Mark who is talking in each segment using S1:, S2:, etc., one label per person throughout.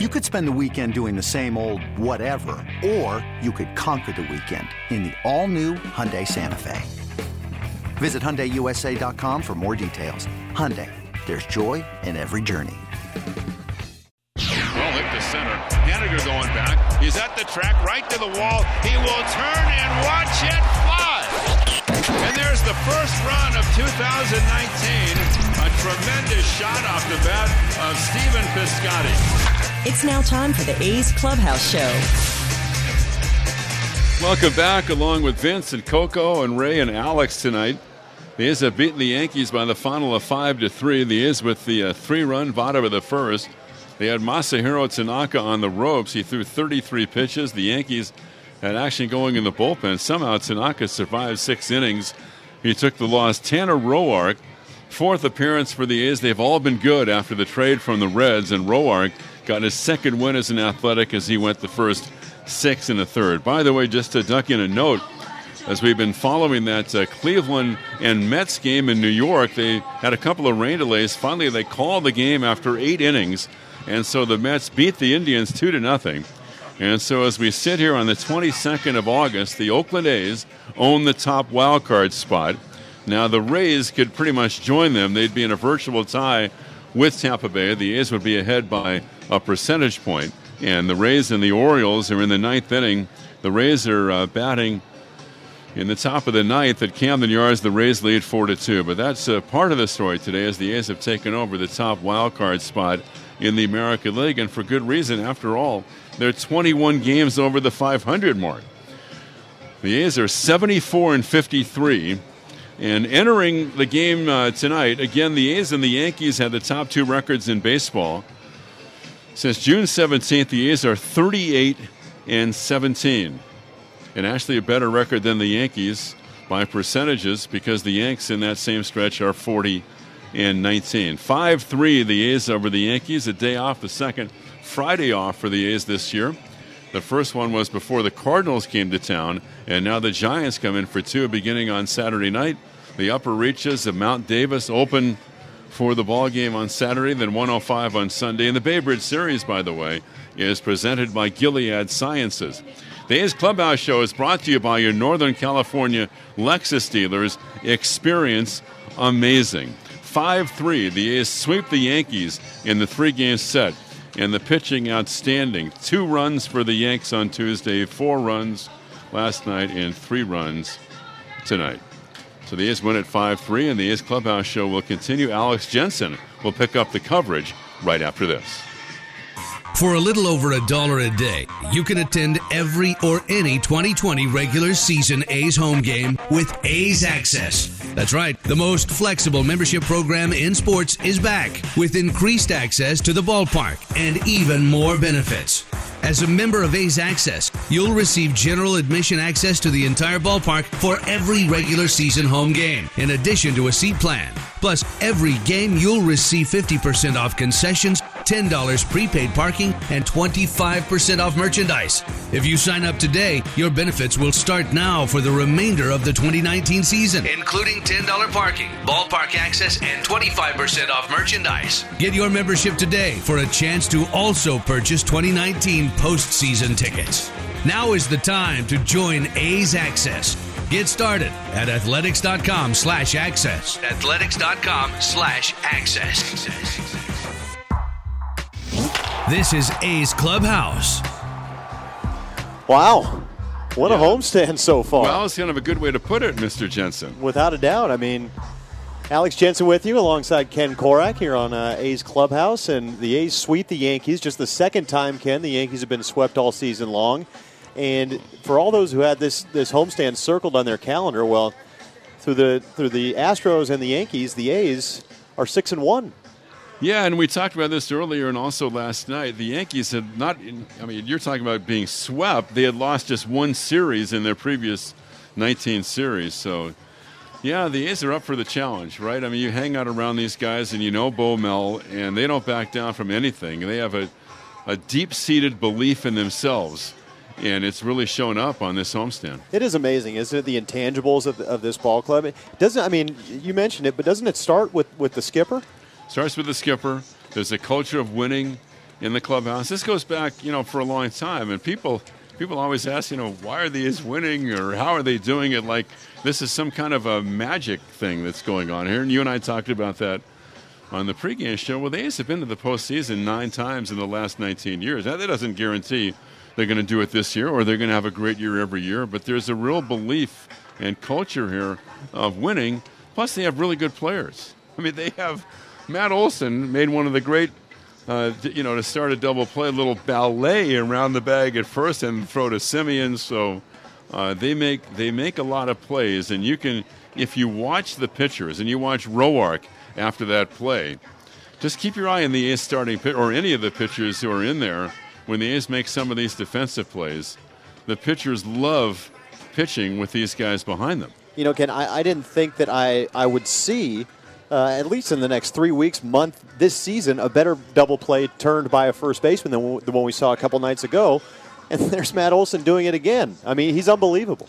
S1: You could spend the weekend doing the same old whatever, or you could conquer the weekend in the all-new Hyundai Santa Fe. Visit HyundaiUSA.com for more details. Hyundai, there's joy in every journey.
S2: Well hit to center. Haniger going back. He's at the track, right to the wall. He will turn and watch it fly. And there's the first run of 2019. A tremendous shot off the bat of Stephen Piscotty.
S3: It's now time for the A's Clubhouse Show.
S4: Welcome back, along with Vince and Coco and Ray and Alex tonight. The A's have beaten the Yankees by the final of five to three. The A's with the uh, three-run bottom of the first. They had Masahiro Tanaka on the ropes. He threw 33 pitches. The Yankees had action going in the bullpen. Somehow Tanaka survived six innings. He took the loss. Tanner Roark, fourth appearance for the A's. They've all been good after the trade from the Reds, and Roark got his second win as an athletic as he went the first six and a third. By the way, just to duck in a note, as we've been following that uh, Cleveland and Mets game in New York, they had a couple of rain delays. Finally, they called the game after eight innings, and so the Mets beat the Indians two to nothing. And so, as we sit here on the 22nd of August, the Oakland A's own the top wild card spot. Now, the Rays could pretty much join them. They'd be in a virtual tie with Tampa Bay. The A's would be ahead by a percentage point. And the Rays and the Orioles are in the ninth inning. The Rays are uh, batting in the top of the ninth at Camden Yards. The Rays lead four to two. But that's uh, part of the story today, as the A's have taken over the top wild card spot in the American League, and for good reason. After all, they're 21 games over the 500 mark. The A's are 74 and 53. And entering the game uh, tonight, again, the A's and the Yankees had the top two records in baseball. Since June 17th, the A's are 38 and 17, and actually a better record than the Yankees by percentages because the Yanks in that same stretch are 40 and 19. 5 3 the A's over the Yankees, a day off, the second Friday off for the A's this year. The first one was before the Cardinals came to town, and now the Giants come in for two beginning on Saturday night. The upper reaches of Mount Davis open for the ball game on Saturday, then 105 on Sunday. And the Bay Bridge Series, by the way, is presented by Gilead Sciences. The A's Clubhouse Show is brought to you by your Northern California Lexus dealers. Experience amazing. 5 3, the A's sweep the Yankees in the three game set. And the pitching outstanding. Two runs for the Yanks on Tuesday, four runs last night, and three runs tonight. So the A's win at 5 3, and the A's Clubhouse Show will continue. Alex Jensen will pick up the coverage right after this.
S5: For a little over a dollar a day, you can attend every or any 2020 regular season A's home game with A's Access. That's right, the most flexible membership program in sports is back with increased access to the ballpark and even more benefits. As a member of A's Access, you'll receive general admission access to the entire ballpark for every regular season home game, in addition to a seat plan. Plus, every game you'll receive 50% off concessions, $10 prepaid parking, and 25% off merchandise. If you sign up today, your benefits will start now for the remainder of the 2019 season, including $10 parking, ballpark access, and 25% off merchandise. Get your membership today for a chance to also purchase 2019 postseason tickets. Now is the time to join A's Access. Get started at athletics.com slash access. Athletics.com slash access. This is A's Clubhouse.
S6: Wow. What a
S4: Yeah.
S6: homestand so far.
S4: Well, it's kind of a good way to put it, Mr. Jensen.
S6: Without a doubt. I mean, Alex Jensen with you alongside Ken Korach here on uh, A's Clubhouse. And the A's sweep the Yankees. Just the second time, Ken, the Yankees have been swept all season long. And for all those who had this, this homestand circled on their calendar, well, through the through the Astros and the Yankees, the A's are six and one.
S4: Yeah, and we talked about this earlier and also last night. The Yankees had not, I mean, you're talking about being swept. They had lost just one series in their previous 19 series. So, yeah, the A's are up for the challenge, right? I mean, you hang out around these guys and you know Bo Mel, and they don't back down from anything. They have a, a deep seated belief in themselves, and it's really shown up on this homestand.
S6: It is amazing, isn't it? The intangibles of, of this ball club. It doesn't I mean, you mentioned it, but doesn't it start with, with the skipper?
S4: Starts with the skipper. There's a culture of winning in the clubhouse. This goes back, you know, for a long time, and people people always ask, you know, why are these winning or how are they doing it? Like this is some kind of a magic thing that's going on here. And you and I talked about that on the pregame show. Well, the A's have been to the postseason nine times in the last 19 years. Now that doesn't guarantee they're going to do it this year or they're going to have a great year every year, but there's a real belief and culture here of winning. Plus, they have really good players. I mean, they have Matt Olson made one of the great uh, you know, to start a double play, a little ballet around the bag at first and throw to Semien. So uh, they make they make a lot of plays, and you can if you watch the pitchers and you watch Roark after that play, just keep your eye on the A's starting pit or any of the pitchers who are in there when the A's make some of these defensive plays. The pitchers love pitching with these guys behind them.
S6: You know, Ken, I, I didn't think that I, I would see uh, at least in the next three weeks, month, this season, a better double play turned by a first baseman than the one we saw a couple nights ago. And there's Matt Olson doing it again. I mean, he's unbelievable.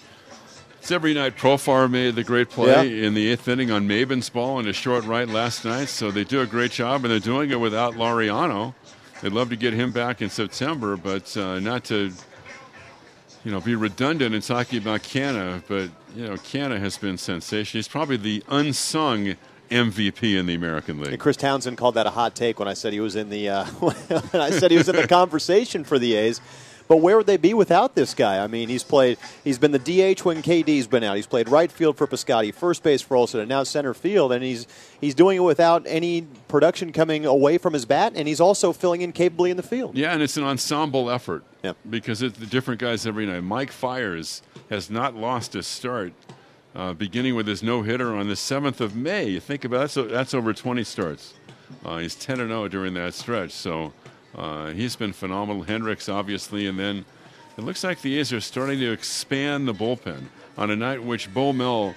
S4: It's every night. Profar made the great play yeah. in the eighth inning on Maybin's ball in a short right last night. So they do a great job, and they're doing it without Laureano. They'd love to get him back in September, but uh, not to, you know, be redundant in talking about Canha. But you know, Canha has been sensational. He's probably the unsung MVP in the American League.
S6: And Chris Townsend called that a hot take when I said he was in the uh, when I said he was in the conversation for the A's. But where would they be without this guy? I mean, he's played. He's been the DH when KD's been out. He's played right field for Piscotty, first base for Olson, and now center field. And he's he's doing it without any production coming away from his bat, and he's also filling in capably in the field.
S4: Yeah, and it's an ensemble effort. Yeah. because it's the different guys every night. Mike Fiers has not lost a start uh, beginning with his no hitter on the 7th of May. You think about it, so that's over 20 starts. Uh, he's 10 and 0 during that stretch, so uh, he's been phenomenal. Hendriks, obviously, and then it looks like the A's are starting to expand the bullpen on a night which Bo Mel,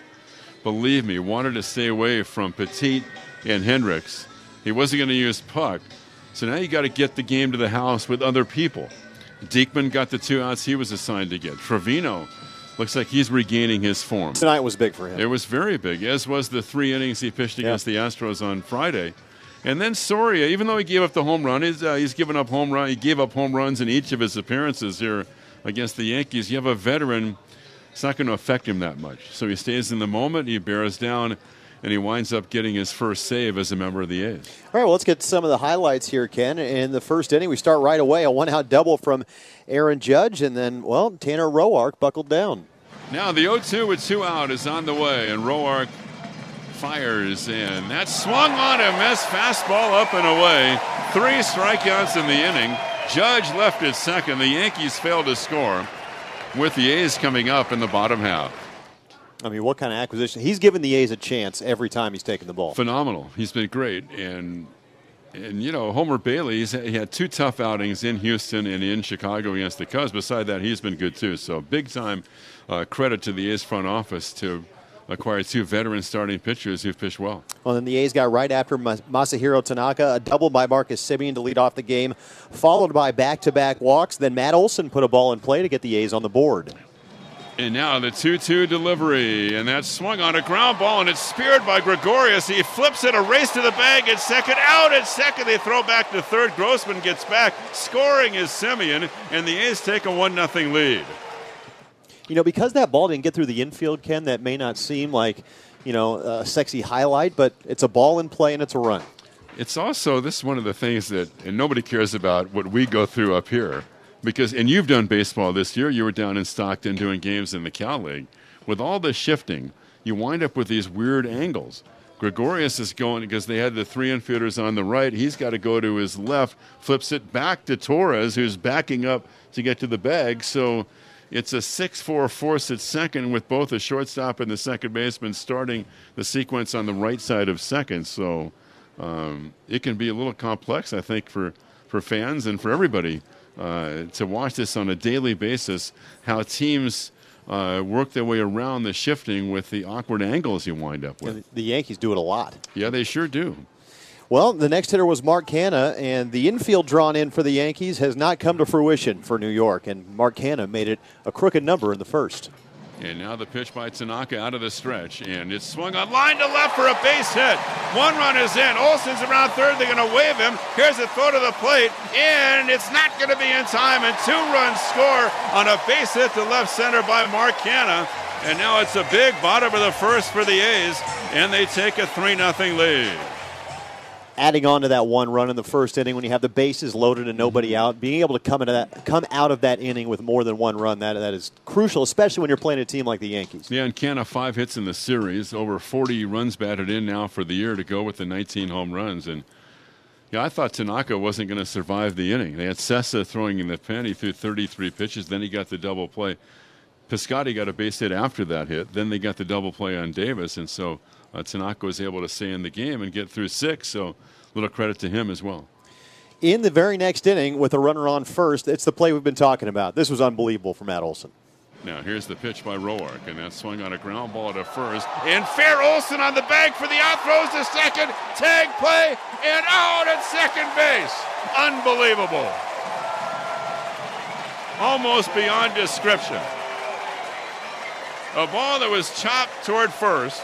S4: believe me, wanted to stay away from Petit and Hendriks. He wasn't going to use Puk, So now you got to get the game to the house with other people. Diekman got the two outs he was assigned to get. Trivino looks like he's regaining his form.
S6: Tonight was big for him.
S4: It was very big, as was the three innings he pitched against yeah. the Astros on Friday. And then Soria, even though he gave up the home run, he's, uh, he's given up home run. He gave up home runs in each of his appearances here against the Yankees. You have a veteran; it's not going to affect him that much. So he stays in the moment. He bears down, and he winds up getting his first save as a member of the A's.
S6: All right, well, let's get some of the highlights here, Ken. In the first inning, we start right away. A one-out double from Aaron Judge, and then, well, Tanner Roark buckled down.
S4: Now the 0-2 with two out is on the way, and Roark fires in. That swung on a miss fastball up and away. Three strikeouts in the inning. Judge left at second. The Yankees failed to score with the A's coming up in the bottom half.
S6: I mean, what kind of acquisition? He's given the A's a chance every time he's taken the ball.
S4: Phenomenal. He's been great. And and you know Homer Bailey, he had two tough outings in Houston and in Chicago against the Cubs. Beside that, he's been good too. So big time uh, credit to the A's front office to acquire two veteran starting pitchers who've pitched well.
S6: Well, then the A's got right after Masahiro Tanaka, a double by Marcus Semien to lead off the game, followed by back-to-back walks. Then Matt Olson put a ball in play to get the A's on the board.
S4: And now the 2 2 delivery. And that swung on a ground ball, and it's speared by Gregorius. He flips it, a race to the bag at second. Out at second. They throw back to third. Grossman gets back. Scoring is Semien, and the A's take a 1 0 lead.
S6: You know, because that ball didn't get through the infield, Ken, that may not seem like, you know, a sexy highlight, but it's a ball in play and it's a run.
S4: It's also, this is one of the things that, and nobody cares about what we go through up here because and you've done baseball this year. You were down in Stockton doing games in the Cal League. With all the shifting, you wind up with these weird angles. Gregorius is going because they had the three infielders on the right. He's got to go to his left, flips it back to Torres, who's backing up to get to the bag. So it's a 6 4 force at second with both the shortstop and the second baseman starting the sequence on the right side of second. So um, it can be a little complex, I think, for, for fans and for everybody uh, to watch this on a daily basis, how teams uh, work their way around the shifting with the awkward angles you wind up with.
S6: the Yankees do it a lot.
S4: Yeah, they sure do.
S6: Well, the next hitter was Mark Canha, and the infield drawn in for the Yankees has not come to fruition for New York, and Mark Canha made it a crooked number in the first.
S4: And now the pitch by Tanaka out of the stretch, and it's swung on line to left for a base hit. One run is in. Olson's around third. They're going to wave him. Here's a throw to the plate, and it's not going to be in time. And two runs score on a base hit to left center by Mark Canha. And now it's a big bottom of the first for the A's, and they take a 3 0 lead
S6: adding on to that one run in the first inning when you have the bases loaded and nobody out, being able to come into that come out of that inning with more than one run, that that is crucial, especially when you're playing a team like the Yankees.
S4: Yeah, and Canha five hits in the series, over 40 runs batted in now for the year to go with the 19 home runs, and yeah, I thought Tanaka wasn't going to survive the inning. They had Cessa throwing in the pen. He threw 33 pitches. Then he got the double play. Piscotty got a base hit after that hit. Then they got the double play on Davis, and so uh, Tanaka was able to stay in the game and get through six. So, little credit to him as well.
S6: In the very next inning, with a runner on first, it's the play we've been talking about. This was unbelievable for Matt Olson.
S4: Now here's the pitch by Roark, and that swung on a ground ball to first. And Fair Olson on the bag for the out, throws to second, tag play, and out at second base. Unbelievable. Almost beyond description. A ball that was chopped toward first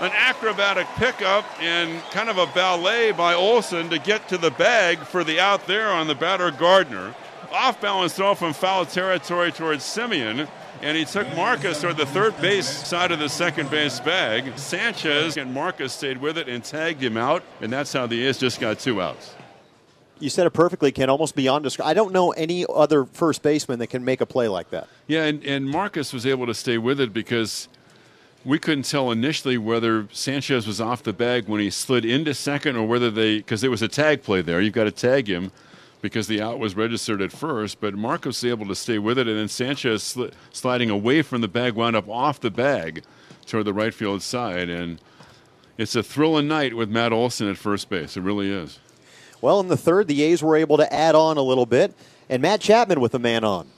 S4: an acrobatic pickup and kind of a ballet by Olson to get to the bag for the out there on the batter Gardner. Off balance throw from foul territory towards Semien. And he took Marcus toward the third base side of the second base bag. Sanchez and Marcus stayed with it and tagged him out. And that's how the A's just got two outs.
S6: You said it perfectly, Ken, almost beyond description. I don't know any other first baseman that can make a play like that.
S4: Yeah, and, and Marcus was able to stay with it because we couldn't tell initially whether Sanchez was off the bag when he slid into second or whether they, because there was a tag play there. You've got to tag him because the out was registered at first, but Marcus able to stay with it, and then Sanchez sli- sliding away from the bag wound up off the bag toward the right field side. And it's a thrilling night with Matt Olson at first base. It really is.
S6: Well, in the third, the A's were able to add on a little bit, and Matt Chapman with a man on.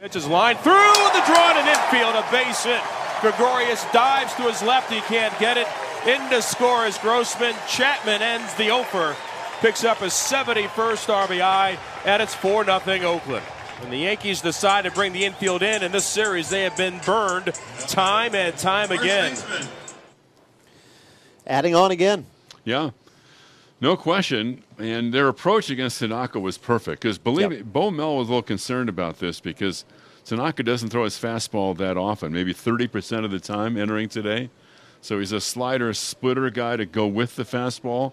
S7: Pitches line through the draw to infield, a base hit. Gregorius dives to his left, he can't get it. Into score is Grossman. Chapman ends the over, picks up his 71st RBI, and it's 4 0 Oakland. And the Yankees decide to bring the infield in. In this series, they have been burned time and time again.
S6: Adding on again.
S4: Yeah. No question. And their approach against Tanaka was perfect because believe yep. me, Bo Mel was a little concerned about this because Tanaka doesn't throw his fastball that often, maybe 30% of the time entering today. So he's a slider splitter guy to go with the fastball.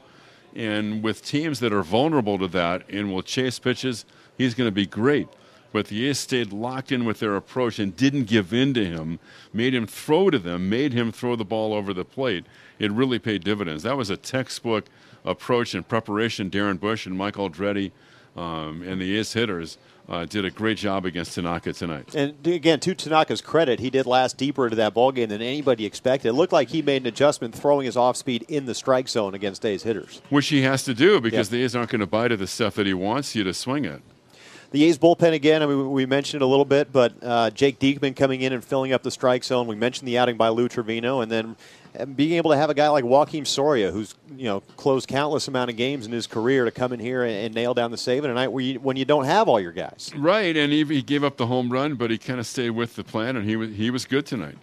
S4: And with teams that are vulnerable to that and will chase pitches, he's going to be great. But the A's stayed locked in with their approach and didn't give in to him, made him throw to them, made him throw the ball over the plate. It really paid dividends. That was a textbook approach and preparation. Darren Bush and Michael Andretti um, and the A's hitters uh, did a great job against Tanaka tonight.
S6: And again, to Tanaka's credit, he did last deeper into that ball game than anybody expected. It looked like he made an adjustment throwing his off speed in the strike zone against A's hitters.
S4: Which he has to do because yep. the A's aren't going to bite at the stuff that he wants you to swing at.
S6: The A's bullpen again. I mean, we mentioned it a little bit, but uh, Jake Diekman coming in and filling up the strike zone. We mentioned the outing by Lou Trivino, and then being able to have a guy like Joakim Soria, who's you know closed countless amount of games in his career, to come in here and, and nail down the save in a night where you, when you don't have all your guys.
S4: Right, and he, he gave up the home run, but he kind of stayed with the plan, and he was he was good tonight.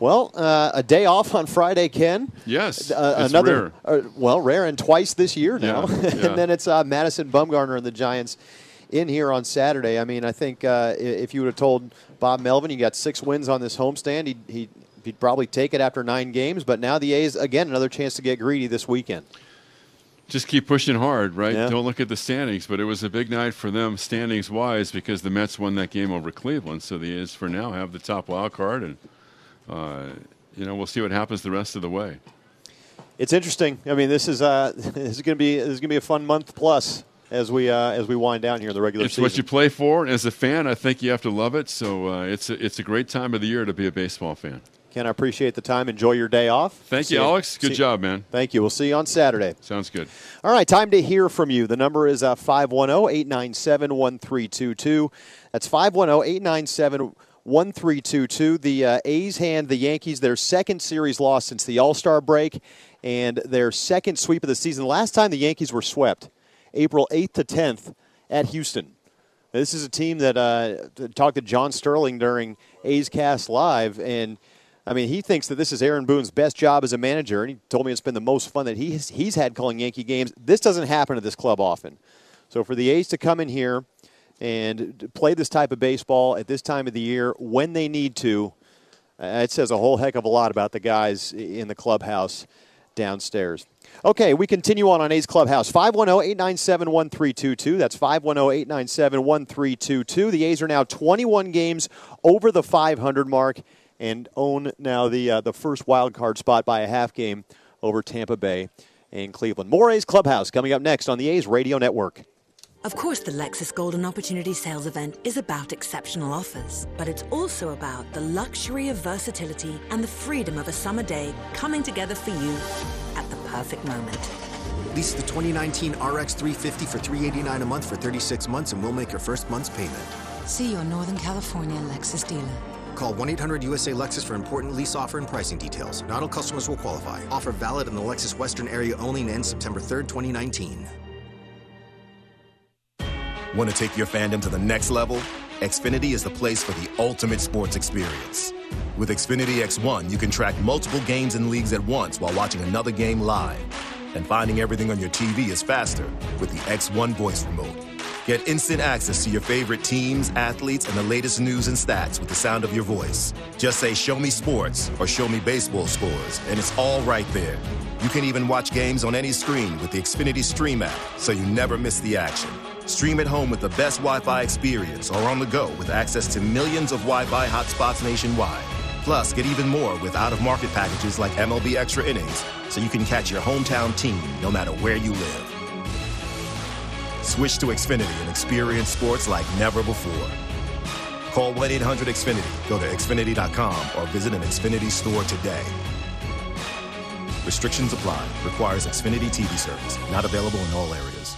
S6: Well, uh, a day off on Friday, Ken.
S4: Yes,
S6: uh, another rare. Uh, well, rare and twice this year now,
S4: yeah, yeah.
S6: and then it's uh, Madison Bumgarner and the Giants in here on Saturday. I mean, I think uh, if you would have told Bob Melvin you got six wins on this homestand, he he he'd probably take it after nine games. But now the A's again another chance to get greedy this weekend.
S4: Just keep pushing hard, right? Yeah. Don't look at the standings, but it was a big night for them standings wise because the Mets won that game over Cleveland. So the A's for now have the top wild card, and uh, you know we'll see what happens the rest of the way.
S6: It's interesting. I mean, this is uh, this is going to be this is going to be a fun month plus as we uh, as we wind down here in the regular
S4: it's
S6: season.
S4: It's what you play for. As a fan, I think you have to love it. So uh, it's a, it's a great time of the year to be a baseball fan.
S6: Ken, I appreciate the time. Enjoy your day off.
S4: Thank see you, Alex. Good job, man.
S6: Thank you. We'll see you on Saturday.
S4: Sounds good.
S6: All right, time to hear from you. The number is uh, 510 897 1322. That's 510 897 1322. The uh, A's hand the Yankees their second series loss since the All Star break and their second sweep of the season. The last time the Yankees were swept, April 8th to 10th at Houston. This is a team that uh, talked to John Sterling during A's Cast Live, and I mean, he thinks that this is Aaron Boone's best job as a manager, and he told me it's been the most fun that he's, he's had calling Yankee games. This doesn't happen at this club often. So for the A's to come in here and play this type of baseball at this time of the year when they need to, uh, it says a whole heck of a lot about the guys in the clubhouse downstairs. Okay, we continue on on A's Clubhouse. 510 897 1322. That's 510 897 1322. The A's are now 21 games over the 500 mark and own now the, uh, the first wild card spot by a half game over Tampa Bay and Cleveland. More A's Clubhouse coming up next on the A's Radio Network.
S8: Of course, the Lexus Golden Opportunity Sales event is about exceptional offers, but it's also about the luxury of versatility and the freedom of a summer day coming together for you at the perfect moment.
S9: Lease the 2019 RX 350 for 389 a month for 36 months, and we'll make your first month's payment.
S10: See your Northern California Lexus dealer.
S9: Call 1 800 USA Lexus for important lease offer and pricing details. Not all customers will qualify. Offer valid in the Lexus Western area only and ends September 3rd, 2019.
S11: Want to take your fandom to the next level? Xfinity is the place for the ultimate sports experience. With Xfinity X1, you can track multiple games and leagues at once while watching another game live. And finding everything on your TV is faster with the X1 voice remote. Get instant access to your favorite teams, athletes, and the latest news and stats with the sound of your voice. Just say, Show me sports or Show me baseball scores, and it's all right there. You can even watch games on any screen with the Xfinity Stream app, so you never miss the action. Stream at home with the best Wi Fi experience or on the go with access to millions of Wi Fi hotspots nationwide. Plus, get even more with out of market packages like MLB Extra Innings, so you can catch your hometown team no matter where you live. Switch to Xfinity and experience sports like never before. Call 1 800 Xfinity, go to Xfinity.com, or visit an Xfinity store today. Restrictions apply. Requires Xfinity TV service. Not available in all areas.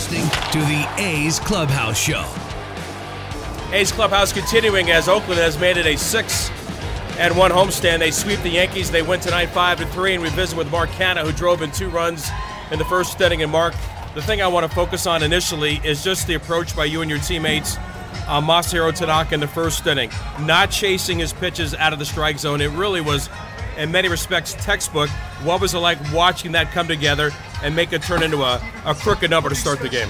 S5: listening to the A's Clubhouse Show.
S7: A's Clubhouse continuing as Oakland has made it a six and one homestand. They sweep the Yankees. They win tonight five to three, and we visit with Mark Canha, who drove in two runs in the first inning. And Mark, the thing I want to focus on initially is just the approach by you and your teammates. Uh, Masahiro Tanaka in the first inning, not chasing his pitches out of the strike zone. It really was, in many respects, textbook. What was it like watching that come together and make it turn into a, a crooked number to start the game.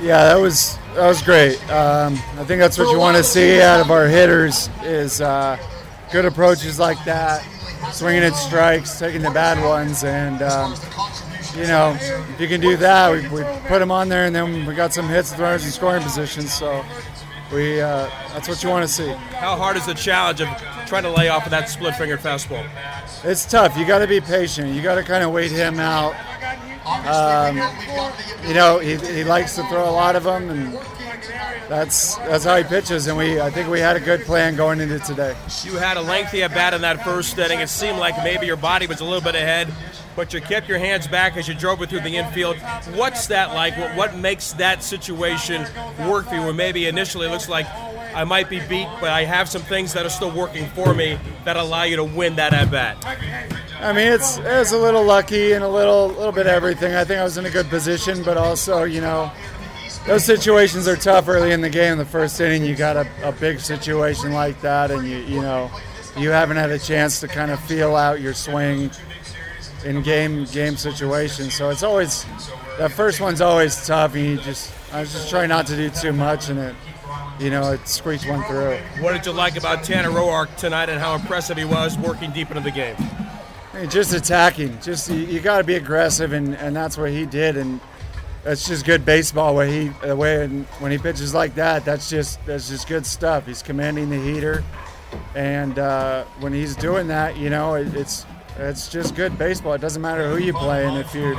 S12: Yeah, that was that was great. Um, I think that's what you want to see out of our hitters is uh, good approaches like that, swinging at strikes, taking the bad ones, and um, you know if you can do that, we, we put them on there, and then we got some hits runners in scoring positions. So we uh, that's what you want to see.
S7: How hard is the challenge of trying to lay off of that split fingered fastball?
S12: It's tough. You got to be patient. You got to kind of wait him out um, you know, he, he likes to throw a lot of them, and that's that's how he pitches. And we, I think we had a good plan going into today.
S7: You had a lengthy at bat in that first inning. It seemed like maybe your body was a little bit ahead, but you kept your hands back as you drove it through the infield. What's that like? What, what makes that situation work for you? Where maybe initially it looks like I might be beat, but I have some things that are still working for me that allow you to win that at bat.
S12: I mean, it's it was a little lucky and a little little bit everything. I think I was in a good position, but also, you know, those situations are tough early in the game. The first inning, you got a, a big situation like that, and you you know, you haven't had a chance to kind of feel out your swing in game game situations. So it's always that first one's always tough, and you just I was just trying not to do too much, and it you know, it squeaks one through.
S7: What did you like about Tanner Roark tonight and how impressive he was working deep into the game?
S12: just attacking. Just you, you got to be aggressive, and, and that's what he did. And that's just good baseball. Where he the way when he pitches like that, that's just that's just good stuff. He's commanding the heater, and uh, when he's doing that, you know, it, it's it's just good baseball. It doesn't matter who you play, and if you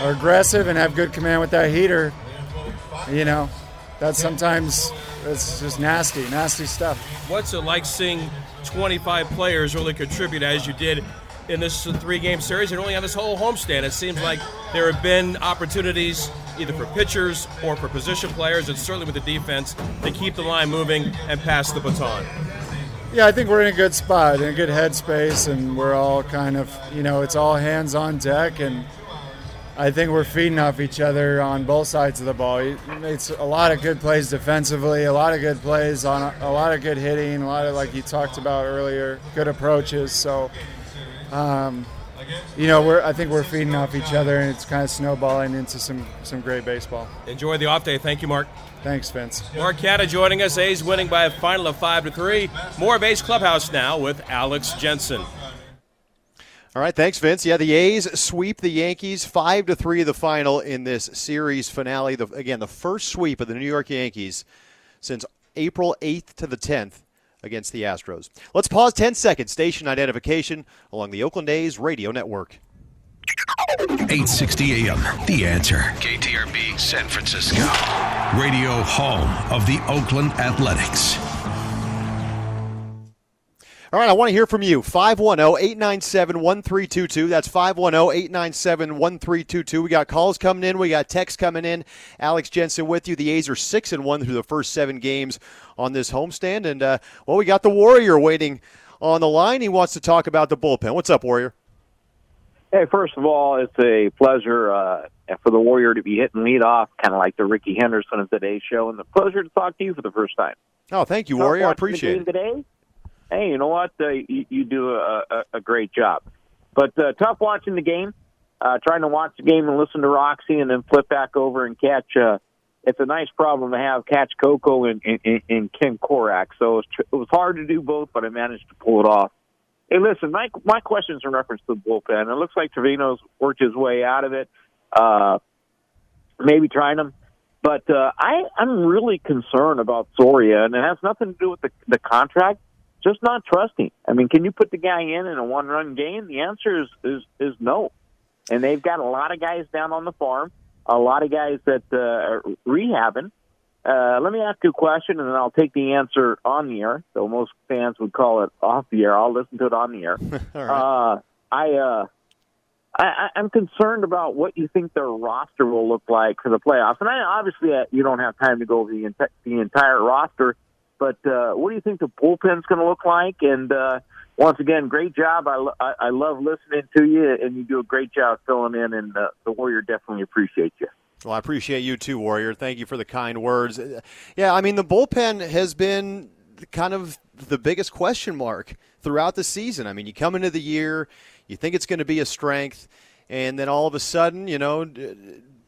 S12: are aggressive and have good command with that heater, you know, that's sometimes it's just nasty, nasty stuff.
S7: What's it like seeing 25 players really contribute as you did in this three-game series and only on this whole homestand? It seems like there have been opportunities either for pitchers or for position players, and certainly with the defense to keep the line moving and pass the baton.
S12: Yeah, I think we're in a good spot, in a good headspace, and we're all kind of, you know, it's all hands on deck, and I think we're feeding off each other on both sides of the ball. It's a lot of good plays defensively, a lot of good plays on a, a lot of good hitting, a lot of like you talked about earlier, good approaches. So, um, you know, we're I think we're feeding off each other, and it's kind of snowballing into some some great baseball.
S7: Enjoy the off day. Thank you, Mark.
S12: Thanks, Vince.
S7: Mark Canha joining us. A's winning by a final of five to three. More of A's Clubhouse now with Alex Jensen.
S6: All right, thanks, Vince. Yeah, the A's sweep the Yankees five to three. The final in this series finale. The, again, the first sweep of the New York Yankees since April eighth to the tenth against the Astros. Let's pause 10 seconds. Station identification along the Oakland A's radio network.
S5: 860 AM. The answer. KTRB San Francisco. Radio home of the Oakland Athletics.
S6: All right, I want to hear from you. 510 897 1322. That's 510 897 1322. We got calls coming in. We got texts coming in. Alex Jensen with you. The A's are 6 and 1 through the first seven games on this homestand. And, uh, well, we got the Warrior waiting on the line. He wants to talk about the bullpen. What's up, Warrior?
S13: Hey, first of all, it's a pleasure uh, for the Warrior to be hitting lead off, kind of like the Rickey Henderson of today's show, and the pleasure to talk to you for the first time.
S6: Oh, thank you, Warrior. I appreciate
S13: it. Today, hey, you know what? Uh, you, you, do a, a, a, great job. But uh, tough watching the game, uh, trying to watch the game and listen to Roxy, and then flip back over and catch. Uh, it's a nice problem to have. Catch Coco and, and, and Ken Korach. So it was, it was hard to do both, but I managed to pull it off. Hey, listen, my my question's in reference to the bullpen. It looks like Trivino's worked his way out of it. Uh, maybe trying him. But uh, I, I'm really concerned about Soria, and it has nothing to do with the, the contract. Just not trusting. I mean, can you put the guy in in a one-run game? The answer is is is no. And they've got a lot of guys down on the farm, a lot of guys that uh, are rehabbing. Uh, let me ask you a question, and then I'll take the answer on the air. So most fans would call it off the air. I'll listen to it on the air. uh, I, uh, I, I'm concerned about what you think their roster will look like for the playoffs. And I, obviously, uh, you don't have time to go over the, ent- the entire roster. But uh, what do you think the bullpen's going to look like? And uh, once again, great job. I, lo- I, I love listening to you, and you do a great job filling in. And uh, the Warrior definitely appreciates you.
S6: Well, I appreciate you too, Warrior. Thank you for the kind words. Yeah, I mean, the bullpen has been kind of the biggest question mark throughout the season. I mean, you come into the year, you think it's going to be a strength, and then all of a sudden, you know,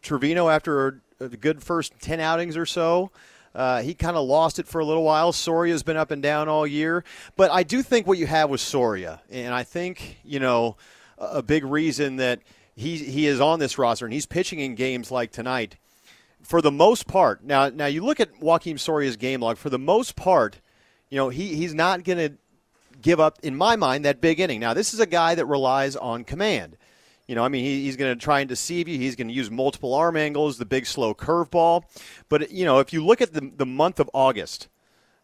S6: Trivino, after a, good first 10 outings or so, uh, he kind of lost it for a little while. Soria's been up and down all year. But I do think what you have with Soria, and I think, you know, a big reason that – he he is on this roster and he's pitching in games like tonight. For the most part, now now you look at Joakim Soria's game log. For the most part, you know he he's not going to give up, in my mind, that big inning. Now this is a guy that relies on command. You know, I mean, he, he's going to try and deceive you. He's going to use multiple arm angles, the big slow curveball. But you know, if you look at the the month of August,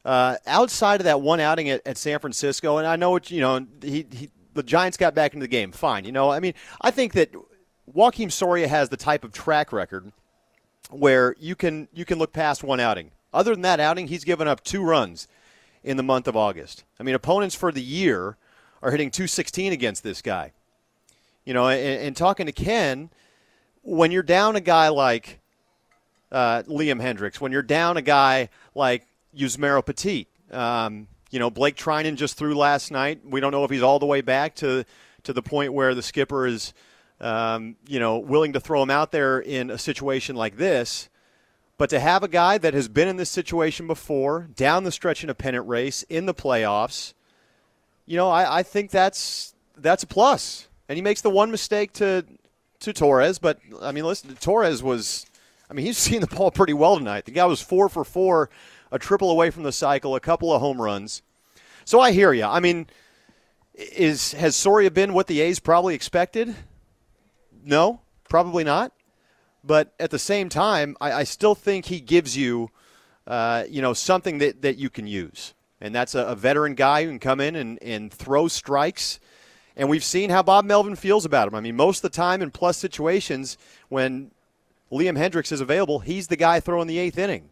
S6: uh, outside of that one outing at, at San Francisco, and I know you know, he, he the Giants got back into the game. Fine. You know, I mean, I think that Joakim Soria has the type of track record where you can you can look past one outing. Other than that outing, he's given up two runs in the month of August. I mean, opponents for the year are hitting 216 against this guy. You know, and, and talking to Ken, when you're down a guy like uh, Liam Hendriks, when you're down a guy like Yusmeiro Petit, um, you know, Blake Treinen just threw last night. We don't know if he's all the way back to to the point where the skipper is, um, you know, willing to throw him out there in a situation like this. But to have a guy that has been in this situation before, down the stretch in a pennant race, in the playoffs, you know, I, I think that's that's a plus. And he makes the one mistake to to Torres, but I mean, listen, Torres was, I mean, he's seen the ball pretty well tonight. The guy was four for four a triple away from the cycle, a couple of home runs. So I hear you. I mean, is has Soria been what the A's probably expected? No, probably not. but at the same time, I, I still think he gives you, uh, you know, something that, that you can use. And that's a, a veteran guy who can come in and, and throw strikes. And we've seen how Bob Melvin feels about him. I mean, most of the time in plus situations, when Liam Hendriks is available, he's the guy throwing the eighth inning.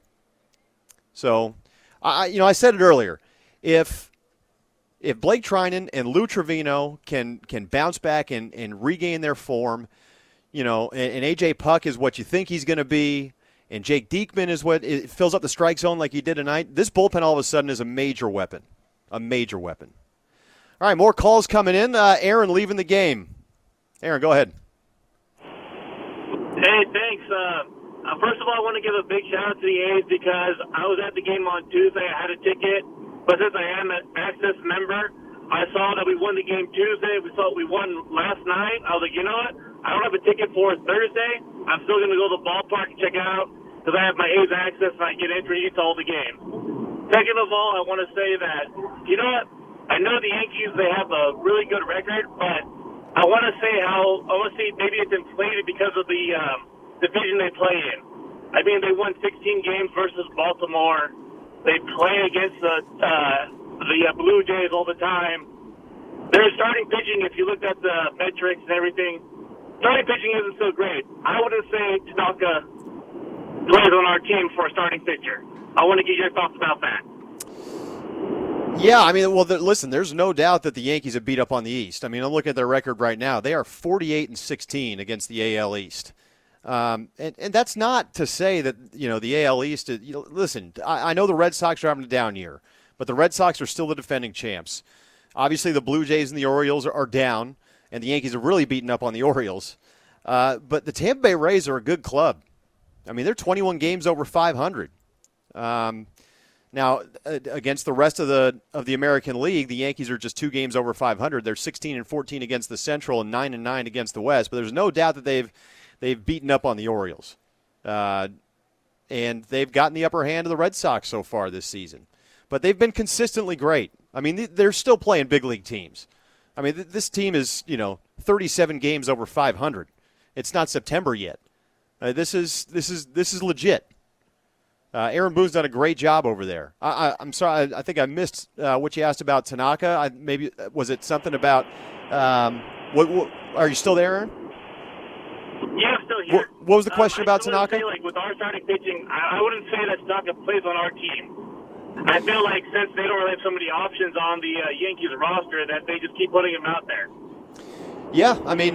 S6: So, I, you know, I said it earlier. If if Blake Treinen and Lou Trivino can can bounce back and, and regain their form, you know, and, and AJ Puk is what you think he's going to be, and Jake Diekman is what fills up the strike zone like he did tonight. This bullpen all of a sudden is a major weapon, a major weapon. All right, more calls coming in. Uh, Aaron leaving the game. Aaron, go ahead.
S14: Hey, thanks. Uh, uh, first of all, I want to give a big shout out to the A's because I was at the game on Tuesday. I had a ticket, but since I am an Access member, I saw that we won the game Tuesday. We saw we won last night. I was like, you know what? I don't have a ticket for Thursday. I'm still going to go to the ballpark and check it out because I have my A's Access and I get entry to all the games. Second of all, I want to say that, you know what? I know the Yankees, they have a really good record, but I want to say how, I want to say maybe it's inflated because of the, um, division they play in. I mean, they won 16 games versus Baltimore. They play against the uh, the uh, Blue Jays all the time. Their starting pitching, if you looked at the metrics and everything, starting pitching isn't so great. I wouldn't say Tanaka plays on our team for a starting pitcher. I want to get your thoughts about that.
S6: Yeah, I mean, well, the, listen, there's no doubt that the Yankees have beat up on the East. I mean, I'm looking at their record right now. They are 48 and 16 against the AL East. Um, and, and that's not to say that, you know, the AL East, is, you know, listen, I, I know the Red Sox are having a down year, but the Red Sox are still the defending champs. Obviously, the Blue Jays and the Orioles are, are down, and the Yankees are really beating up on the Orioles. Uh, but the Tampa Bay Rays are a good club. I mean, they're 21 games over 500. Um, now, uh, against the rest of the of the American League, the Yankees are just two games over 500. They're 16 and 14 against the Central and 9 and 9 against the West. But there's no doubt that they've they've beaten up on the Orioles, uh, and they've gotten the upper hand of the Red Sox so far this season. But they've been consistently great. I mean, they're still playing big league teams. I mean, this team is you know 37 games over 500. It's not September yet. Uh, this is this is this is legit. Uh, Aaron Boone's done a great job over there. I, am sorry, I, I, think I missed uh, what you asked about Tanaka. I, maybe was it something about? Um, what, what, are you still there, Aaron?
S14: Yeah, I'm still here.
S6: What, what was the question
S14: um,
S6: about Tanaka?
S14: Say, like with our starting pitching, I, I wouldn't say that Tanaka plays on our team. I feel like since they don't really have so many options on the uh, Yankees roster, that they just keep putting him out there.
S6: Yeah, I mean,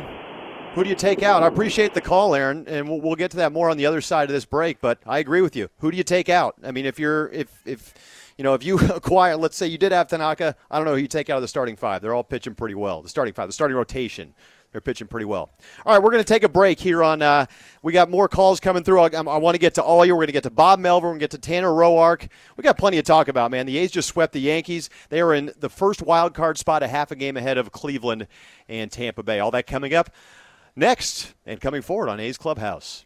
S6: who do you take out? I appreciate the call, Aaron, and we'll, we'll, get to that more on the other side of this break. But I agree with you. Who do you take out? I mean, if you're if if you know if you acquire, let's say you did have Tanaka, I don't know who you take out of the starting five. They're all pitching pretty well. The starting five, the starting rotation. They're pitching pretty well. All right, we're going to take a break here on. Uh, we got more calls coming through. I, I want to get to all you. We're going to get to Bob Melvin. We're going to get to Tanner Roark. We got plenty to talk about, man. The A's just swept the Yankees. They are in the first wild card spot, a half a game ahead of Cleveland and Tampa Bay. All that coming up next and coming forward on A's Clubhouse.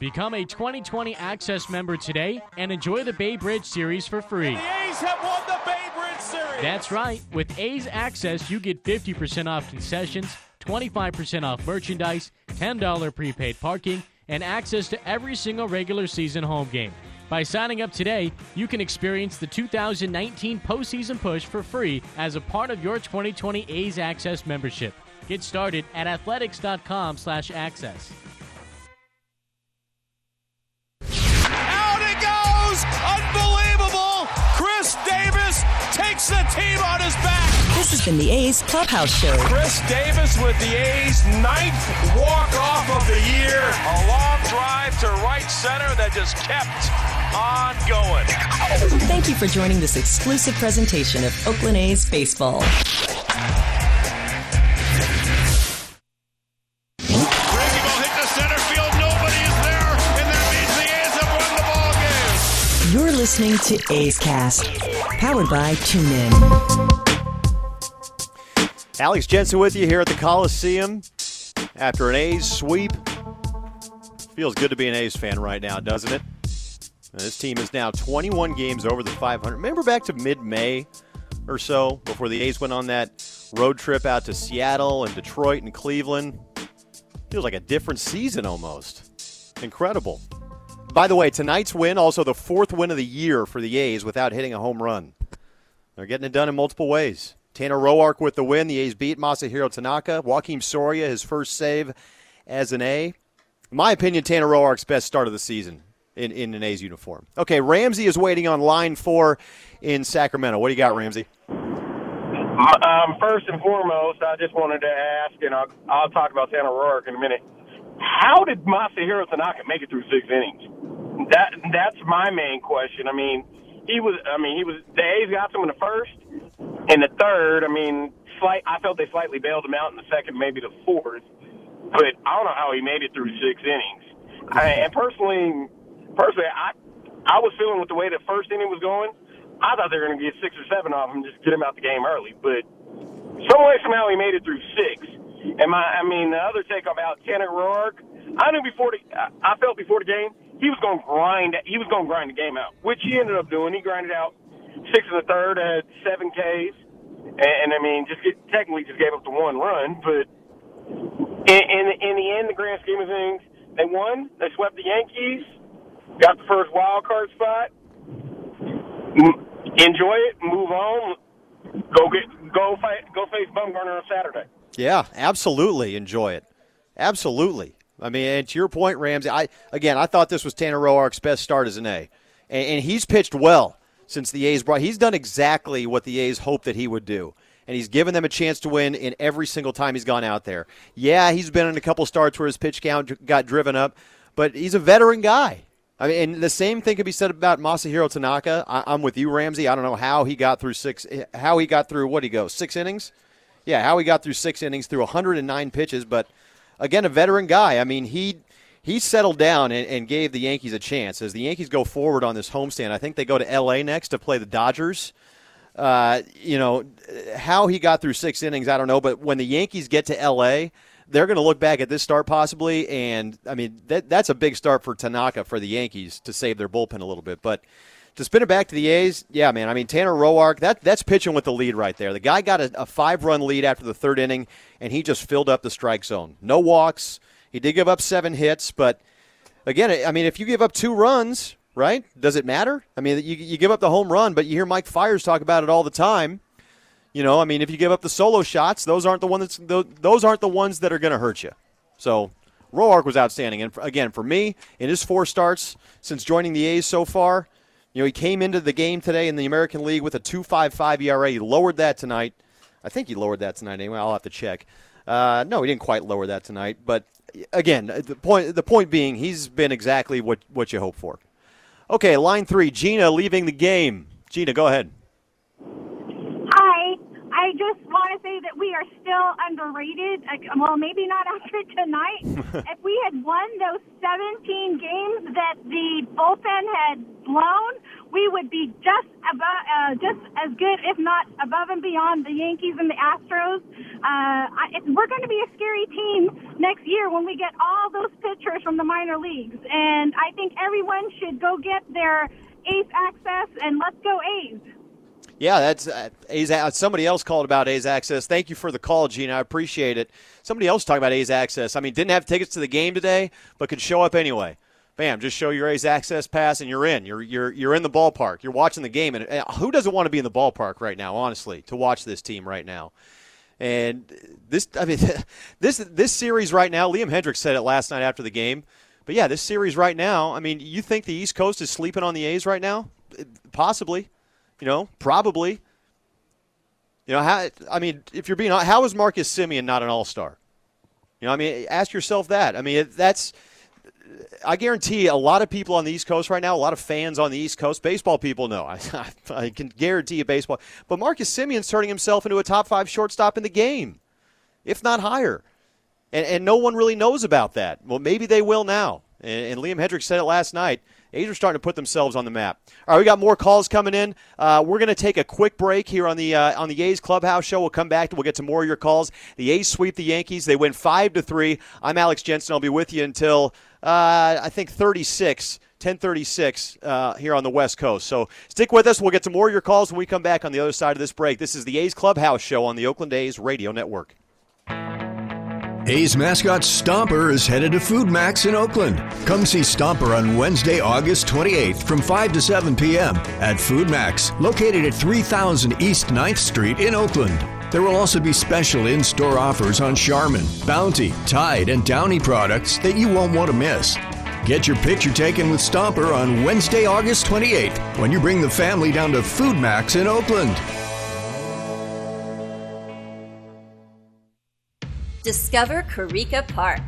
S15: Become a 2020 Access member today and enjoy the Bay Bridge Series for free.
S7: The A's have won the Bay Bridge Series.
S15: That's right. With A's Access, you get 50% off concessions, 25% off merchandise, $10 prepaid parking, and access to every single regular season home game. By signing up today, you can experience the 2019 postseason push for free as a part of your 2020 A's Access membership. Get started at athletics.com/access.
S7: Unbelievable! Khris Davis takes the team on his back.
S3: This has been the A's Clubhouse Show.
S7: Khris Davis with the A's ninth walk-off of the year. A long drive to right center that just kept on going.
S3: Thank you for joining this exclusive presentation of Oakland A's Baseball. You're listening to A's Cast, powered by TuneIn.
S6: Alex Jensen with you here at the Coliseum after an A's sweep. Feels good to be an A's fan right now, doesn't it? This team is now 21 games over the 500. Remember back to mid May or so before the A's went on that road trip out to Seattle and Detroit and Cleveland? Feels like a different season almost. Incredible. By the way, tonight's win, also the fourth win of the year for the A's without hitting a home run. They're getting it done in multiple ways. Tanner Roark with the win. The A's beat Masahiro Tanaka. Joakim Soria, his first save as an A. In my opinion, Tanner Roark's best start of the season in, in an A's uniform. Okay, Ramsey is waiting on line four in Sacramento. What do you got, Ramsey?
S16: Um, first and foremost, I just wanted to ask, and I'll, I'll talk about Tanner Roark in a minute. How did Masahiro Tanaka make it through six innings? That that's my main question. I mean, he was. I mean, he was. The A's got him in the first, in the third. I mean, slight. I felt they slightly bailed him out in the second, maybe the fourth. But I don't know how he made it through six innings. I, and personally, personally, I I was feeling with the way the first inning was going. I thought they were going to get six or seven off him, just get him out the game early. But some way somehow he made it through six. And my, I mean, the other take about Tanner Roark, I knew before the, I felt before the game he was going to grind. He was going to grind the game out, which he ended up doing. He grinded out six in the third, had seven Ks, and, and I mean, just get, technically just gave up the one run, but in, in in the end, the grand scheme of things, they won. They swept the Yankees, got the first wild card spot. Enjoy it, move on, go get go fight, go face Bumgarner on Saturday.
S6: Yeah, absolutely enjoy it. Absolutely. I mean, and to your point, Ramsey, I again, I thought this was Tanner Roark's best start as an A, and, and he's pitched well since the A's brought. He's done exactly what the A's hoped that he would do, and he's given them a chance to win in every single time he's gone out there. Yeah, he's been in a couple starts where his pitch count got driven up, but he's a veteran guy. I mean, and the same thing could be said about Masahiro Tanaka. I, I'm with you, Ramsey. I don't know how he got through six. How he got through what he go six innings? Yeah, how he got through six innings through 109 pitches, but again, a veteran guy. I mean, he he settled down and, and, gave the Yankees a chance. As the Yankees go forward on this homestand, I think they go to L.A. next to play the Dodgers. Uh, you know, how he got through six innings, I don't know. But when the Yankees get to L.A., they're going to look back at this start possibly, and I mean that that's a big start for Tanaka for the Yankees to save their bullpen a little bit. But to spin it back to the A's, yeah, man. I mean Tanner Roark, that that's pitching with the lead right there. The guy got a, a five run lead after the third inning, and he just filled up the strike zone. No walks. He did give up seven hits, but again, I mean, if you give up two runs, right? Does it matter? I mean, you, you give up the home run, but you hear Mike Fiers talk about it all the time. You know, I mean, if you give up the solo shots, those aren't the ones that's, those aren't the ones that are going to hurt you. So Roark was outstanding, and again, for me, in his four starts since joining the A's so far, you know, he came into the game today in the American League with a 2.55 ERA. He lowered that tonight. I think he lowered that tonight anyway. I'll have to check. Uh, no, he didn't quite lower that tonight. But again, the point the point being, he's been exactly what what you hope for. Okay, line three, Gina leaving the game. Gina, go ahead.
S17: I just want to say that we are still underrated. Well, maybe not after tonight. if we had won those 17 games that the bullpen had blown, we would be just about uh, just as good, if not above and beyond the Yankees and the Astros. Uh, it, we're going to be a scary team next year when we get all those pitchers from the minor leagues, and I think everyone should go get their A's Access and let's go A's.
S6: Yeah, that's uh, A's. Somebody else called about A's Access. Thank you for the call, Gene. I appreciate it. Somebody else talking about A's Access. I mean, didn't have tickets to the game today, but could show up anyway. Bam, just show your A's Access pass and you're in. You're you're you're in the ballpark. You're watching the game, and who doesn't want to be in the ballpark right now? Honestly, to watch this team right now. And this, I mean, this this series right now. Liam Hendriks said it last night after the game. But yeah, this series right now. I mean, you think the East Coast is sleeping on the A's right now? Possibly. You know, probably. You know, how, I mean, if you're being, how is Marcus Semien not an All Star? You know, I mean, ask yourself that. I mean, that's. I guarantee a lot of people on the East Coast right now, a lot of fans on the East Coast, baseball people know. I, I can guarantee you baseball. But Marcus Semien's turning himself into a top five shortstop in the game, if not higher. And, and no one really knows about that. Well, maybe they will now. And, and Liam Hendriks said it last night. A's are starting to put themselves on the map. All right, we got more calls coming in. Uh, we're going to take a quick break here on the uh, on the A's Clubhouse Show. We'll come back. We'll get to more of your calls. The A's sweep the Yankees. They win five to three. I'm Alex Jensen. I'll be with you until uh, I think 36. 1036 uh, here on the West Coast. So stick with us. We'll get to more of your calls when we come back on the other side of this break. This is the A's Clubhouse Show on the Oakland A's Radio Network.
S18: A's mascot Stomper is headed to Food Max in Oakland. Come see Stomper on Wednesday, August 28th from 5 to 7 p.m. at Food Max, located at 3000 East 9th Street in Oakland. There will also be special in store offers on Charmin, Bounty, Tide, and Downy products that you won't want to miss. Get your picture taken with Stomper on Wednesday, August 28th when you bring the family down to Food Max in Oakland.
S19: Discover Corica Park,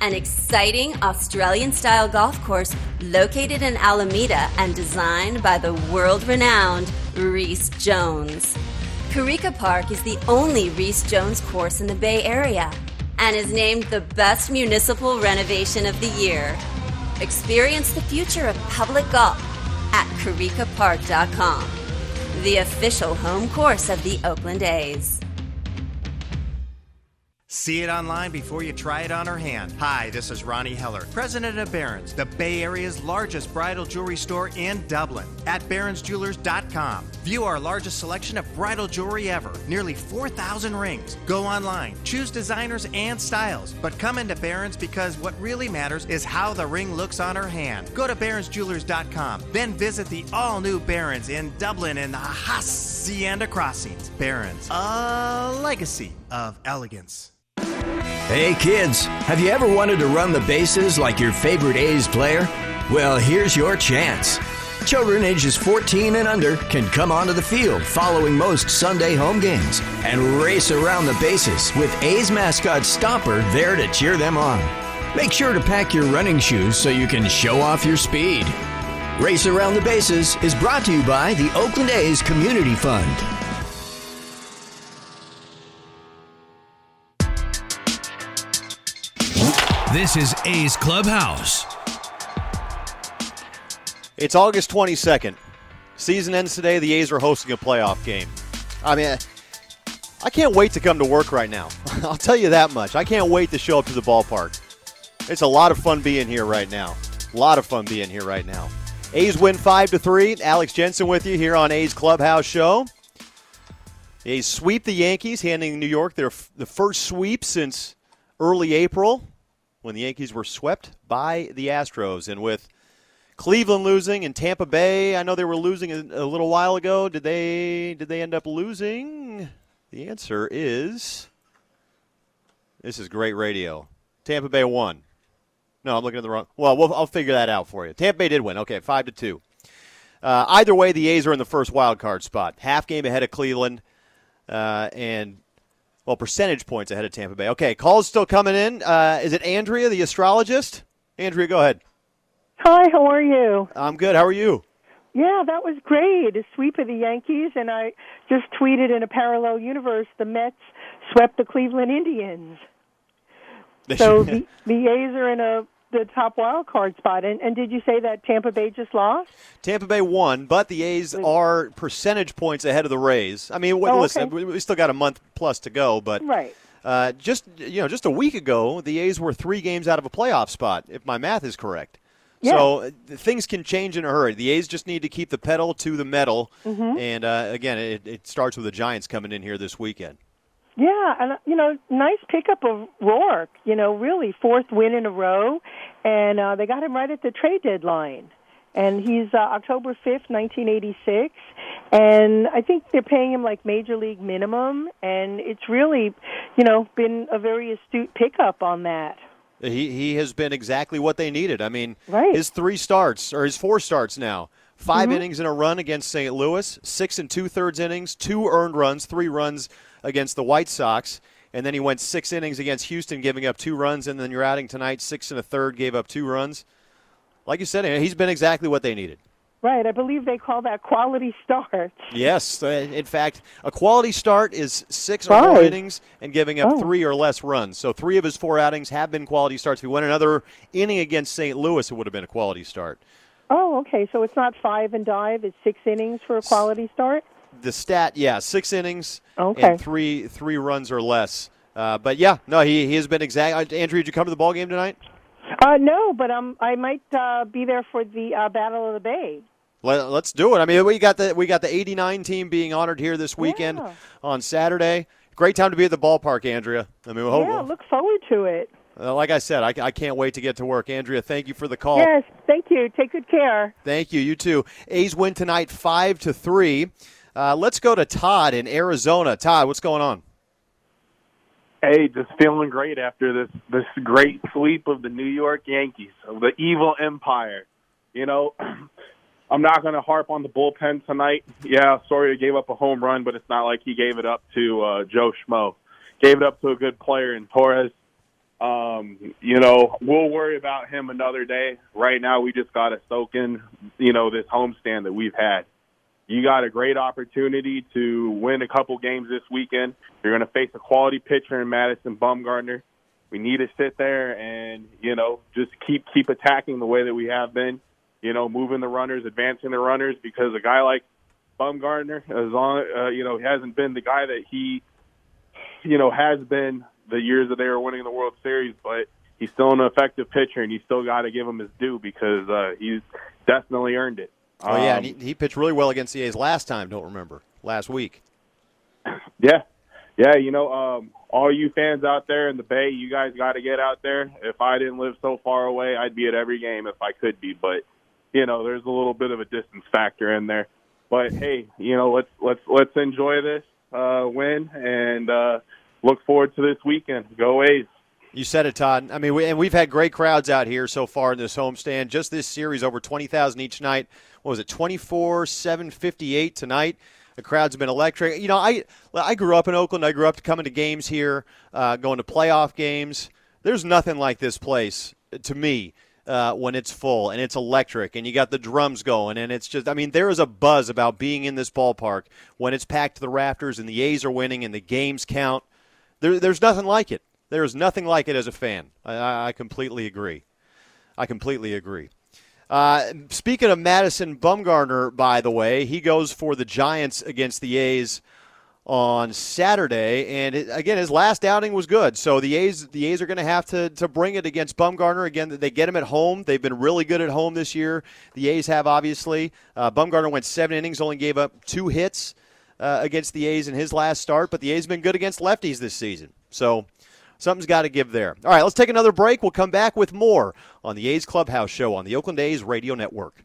S19: an exciting Australian style golf course located in Alameda and designed by the world renowned Rees Jones. Corica Park is the only Rees Jones course in the Bay Area and is named the best municipal renovation of the year. Experience the future of public golf at coricapark.com, the official home course of the Oakland A's.
S20: See it online before you try it on her hand. Hi, this is Ronnie Heller, president of Barron's, the Bay Area's largest bridal jewelry store in Dublin. At barronsjewelers.com. View our largest selection of bridal jewelry ever, nearly 4,000 rings. Go online, choose designers and styles, but come into Barron's because what really matters is how the ring looks on her hand. Go to barronsjewelers.com, then visit the all new Barron's in Dublin in the Hacienda Crossings. Barron's, a legacy of elegance.
S18: Hey kids, have you ever wanted to run the bases like your favorite A's player? Well, here's your chance. Children ages 14 and under can come onto the field following most Sunday home games and race around the bases with A's mascot Stomper there to cheer them on. Make sure to pack your running shoes so you can show off your speed. Race Around the Bases is brought to you by the Oakland A's Community Fund.
S5: This is A's Clubhouse.
S6: It's August 22nd. Season ends today. The A's are hosting a playoff game. I mean, I can't wait to come to work right now. I'll tell you that much. I can't wait to show up to the ballpark. It's a lot of fun being here right now. A lot of fun being here right now. A's win 5 to 3. Alex Jensen with you here on A's Clubhouse Show. The A's sweep the Yankees, handing New York their the first sweep since early April when the Yankees were swept by the Astros. And with Cleveland losing and Tampa Bay, I know they were losing a, a little while ago. Did they did they end up losing? The answer is this is great radio. Tampa Bay won. No, I'm looking at the wrong. Well, we'll I'll figure that out for you. Tampa Bay did win. Okay, five to two. Uh, either way, the A's are in the first wild card spot, half game ahead of Cleveland, uh, and well, percentage points ahead of Tampa Bay. Okay, calls still coming in. Uh, is it Andrea, the astrologist? Andrea, go ahead.
S21: Hi, how are you?
S6: I'm good. How are you?
S21: Yeah, that was great. A sweep of the Yankees, and I just tweeted in a parallel universe the Mets swept the Cleveland Indians. So the, the A's are in a the top wild card spot. And, and did you say that Tampa Bay just lost?
S6: Tampa Bay won, but the A's are percentage points ahead of the Rays. I mean,
S21: Oh,
S6: listen,
S21: okay.
S6: we still got a month plus to go, but
S21: Right.
S6: uh, just you know, just a week ago, the A's were three games out of a playoff spot, if my math is correct. So uh, things can change in a hurry. The A's just need to keep the pedal to the metal,
S21: Mhm.
S6: and uh, again, it, it starts with the Giants coming in here this weekend.
S21: Yeah, and uh, you know, nice pickup of Roark. You know, really fourth win in a row, and uh, they got him right at the trade deadline. And he's uh, October fifth, nineteen eighty six, and I think they're paying him like major league minimum, and it's really, you know, been a very astute pickup on that.
S6: He he has been exactly what they needed. I mean,
S21: Right.
S6: his three starts or his four starts now. 5
S21: Mhm.
S6: innings in a run against St. Louis, six and two thirds innings, two earned runs, three runs against the White Sox, and then he went six innings against Houston, giving up two runs, and then you're adding tonight six and a third, gave up two runs. Like you said, he's been exactly what they needed.
S21: Right. I believe they call that quality start.
S6: Yes. Uh, in fact, a quality start is six or more innings and giving up
S21: Oh.
S6: three or less runs. So three of his four outings have been quality starts. If he went another inning against St. Louis, it would have been a quality start.
S21: Oh, okay. So it's not five and dive; it's six innings for a quality start.
S6: The stat, yeah, six innings
S21: Okay.
S6: and three three runs or less. Uh, but yeah, no, he, he has been exact. uh, Andrew, did you come to the ball game tonight?
S21: Uh, no, but um, I might uh, be there for the uh, Battle of the Bay.
S6: Let, let's do it. I mean, we got the we got the '89 team being honored here this weekend on Saturday. Great time to be at the ballpark, Andrea. I mean, we hope,
S21: Yeah, look forward to it.
S6: Uh, like I said, I, I can't wait to get to work. Andrea, thank you for the call.
S21: Yes, thank you. Take good care.
S6: Thank you. You too. A's win tonight, five to three. Uh, let's go to Todd in Arizona. Todd, what's going on?
S22: Hey, just feeling great after this this great sweep of the New York Yankees, of the evil empire. You know, I'm not going to harp on the bullpen tonight. Yeah, Sawyer gave up a home run, but it's not like he gave it up to uh, Joe Schmo. Gave it up to a good player in Torres. Um, you know, we'll worry about him another day. Right now, we just got to soak in, you know, this homestand that we've had. You got a great opportunity to win a couple games this weekend. You're going to face a quality pitcher in Madison Bumgarner. We need to sit there and you know just keep keep attacking the way that we have been. You know, moving the runners, advancing the runners, because a guy like Bumgarner, as long uh, you know, he hasn't been the guy that he you know has been the years that they were winning the World Series, but he's still an effective pitcher, and you still got to give him his due because uh, he's definitely earned it.
S6: Oh yeah,
S22: Um,
S6: and he, he pitched really well against the A's last time. Don't remember last week.
S22: Yeah, yeah. You know, um, all you fans out there in the Bay, you guys got to get out there. If I didn't live so far away, I'd be at every game if I could be. But you know, there's a little bit of a distance factor in there. But hey, you know, let's let's let's enjoy this uh, win and uh, look forward to this weekend. Go A's.
S6: You said it, Todd. I mean, we, and we've had great crowds out here so far in this homestand. Just this series, over 20,000 each night. What was it, 24, 758 tonight? The crowds been electric. You know, I I grew up in Oakland. I grew up coming to games here, uh, going to playoff games. There's nothing like this place to me uh, when it's full and it's electric and you got the drums going and it's just. I mean, there is a buzz about being in this ballpark when it's packed to the rafters and the A's are winning and the games count. There, there's nothing like it. There is nothing like it as a fan. I- I, completely agree. I completely agree. Uh, speaking of Madison Bumgarner, by the way, he goes for the Giants against the A's on Saturday, and it, again, his last outing was good. So the A's, the A's are going to have to to bring it against Bumgarner again. They get him at home. They've been really good at home this year. The A's have obviously. Uh, Bumgarner went seven innings, only gave up two hits uh, against the A's in his last start, but the A's been good against lefties this season. So something's got to give there. All right, let's take another break. We'll come back with more on the A's Clubhouse Show on the Oakland A's Radio Network.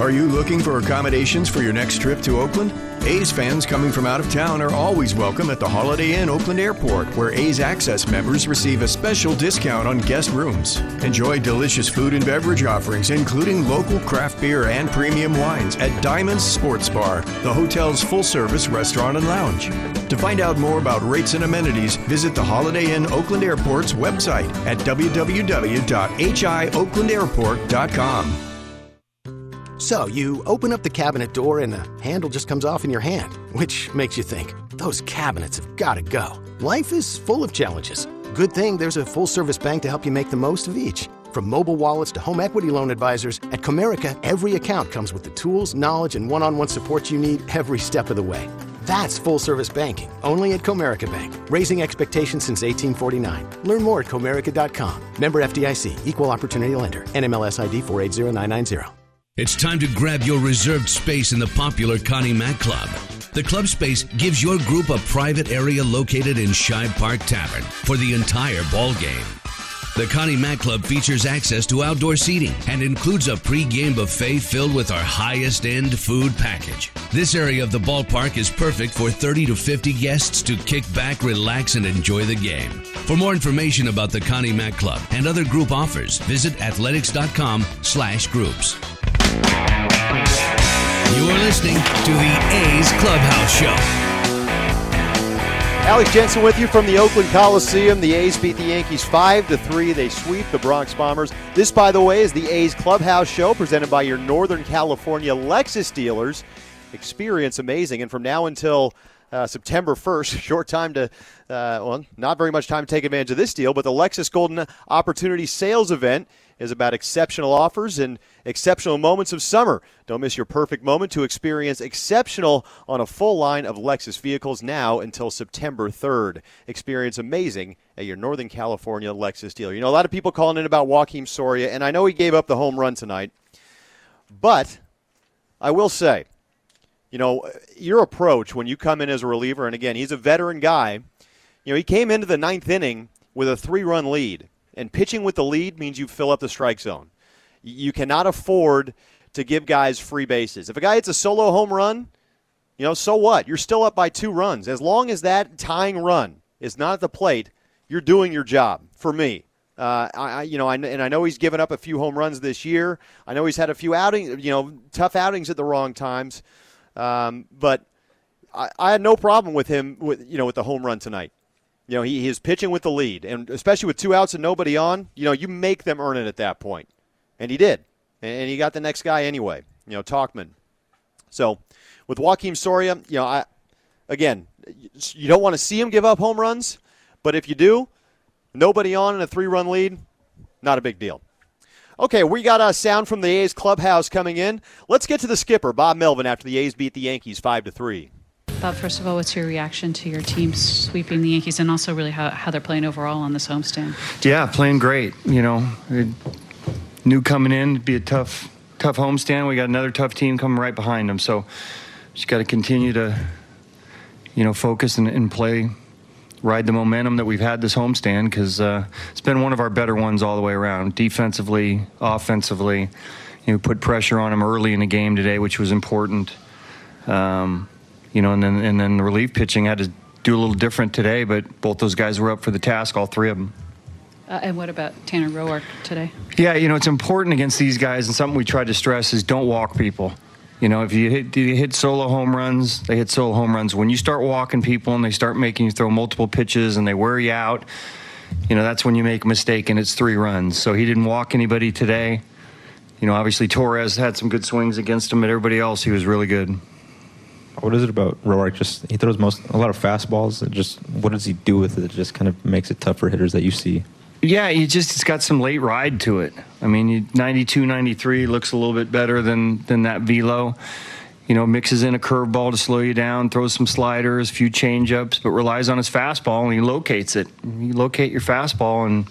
S23: Are you looking for accommodations for your next trip to Oakland? A's fans coming from out of town are always welcome at the Holiday Inn Oakland Airport, where A's Access members receive a special discount on guest rooms. Enjoy delicious food and beverage offerings, including local craft beer and premium wines at Diamond's Sports Bar, the hotel's full service restaurant and lounge. To find out more about rates and amenities, visit the Holiday Inn Oakland Airport's website at www.hioaklandairport.com.
S9: So, you open up the cabinet door and the handle just comes off in your hand, which makes you think, those cabinets have got to go. Life is full of challenges. Good thing there's a full service bank to help you make the most of each. From mobile wallets to home equity loan advisors, at Comerica, every account comes with the tools, knowledge, and one on one support you need every step of the way. That's full service banking, only at Comerica Bank, raising expectations since 1849. Learn more at Comerica.com. Member FDIC, Equal Opportunity Lender, NMLS ID 480990.
S5: It's time to grab your reserved space in the popular Connie Mack Club. The club space gives your group a private area located in Shibe Park Tavern for the entire ball game. The Connie Mack Club features access to outdoor seating and includes a pre-game buffet filled with our highest end food package. This area of the ballpark is perfect for 30 to 50 guests to kick back, relax, and enjoy the game. For more information about the Connie Mack Club and other group offers, visit athletics.com slash groups. You are listening to the A's Clubhouse Show.
S6: Alex Jensen with you from the Oakland Coliseum. The A's beat the Yankees 5 to 3. They sweep the Bronx Bombers. This, by the way, is the A's Clubhouse Show presented by your Northern California Lexus dealers. Experience amazing. And from now until uh, September 1st, short time to, uh, well, not very much time to take advantage of this deal, but the Lexus Golden Opportunity Sales Event is about exceptional offers and exceptional moments of summer. Don't miss your perfect moment to experience exceptional on a full line of Lexus vehicles now until September 3rd. Experience amazing at your Northern California Lexus dealer. You know, a lot of people calling in about Joakim Soria, and I know he gave up the home run tonight, but I will say, you know, your approach when you come in as a reliever, and again, he's a veteran guy. You know, he came into the ninth inning with a three run lead and pitching with the lead means you fill up the strike zone. You cannot afford to give guys free bases. If a guy hits a solo home run, you know, so what? You're still up by two runs. As long as that tying run is not at the plate, you're doing your job. For me, uh, I, you know, I, and I know he's given up a few home runs this year. I know he's had a few outings, you know, tough outings at the wrong times. Um, but I, I had no problem with him with you know with the home run tonight. You know, he, he is pitching with the lead, and especially with two outs and nobody on, you know, you make them earn it at that point. And he did. And he got the next guy anyway, you know, Talkman. So with Joakim Soria, you know, I again, you don't want to see him give up home runs, but if you do, nobody on in a three run lead, not a big deal. Okay, we got a sound from the A's clubhouse coming in. Let's get to the skipper, Bob Melvin, after the A's beat the Yankees 5 to 3.
S24: Bob, first of all, what's your reaction to your team sweeping the Yankees and also really how, how they're playing overall on this homestand?
S25: Yeah, playing great. You know, new coming in, be a tough, tough homestand. We got another tough team coming right behind them. So just got to continue to, you know, focus and, and, play, ride the momentum that we've had this homestand because uh, it's been one of our better ones all the way around, defensively, offensively. You know, put pressure on them early in the game today, which was important. Um, you know, and then and then the relief pitching had to do a little different today, but both those guys were up for the task, all three of them.
S24: Uh, and what about Tanner Roark today?
S25: Yeah, you know, it's important against these guys, and something we try to stress is don't walk people. You know, if you hit, you hit solo home runs, they hit solo home runs. When you start walking people and they start making you throw multiple pitches and they wear you out, you know, that's when you make a mistake and it's three runs. So he didn't walk anybody today. You know, obviously Torres had some good swings against him, but everybody else, he was really good
S26: what is it about Roark? Just he throws most a lot of fastballs. Just what does he do with it? It just kind of makes it tough for hitters that you see.
S25: Yeah, he just it's got some late ride to it. I mean, 92, 93 looks a little bit better than than that velo. You know, mixes in a curveball to slow you down, throws some sliders, a few changeups, but relies on his fastball and he locates it. You locate your fastball and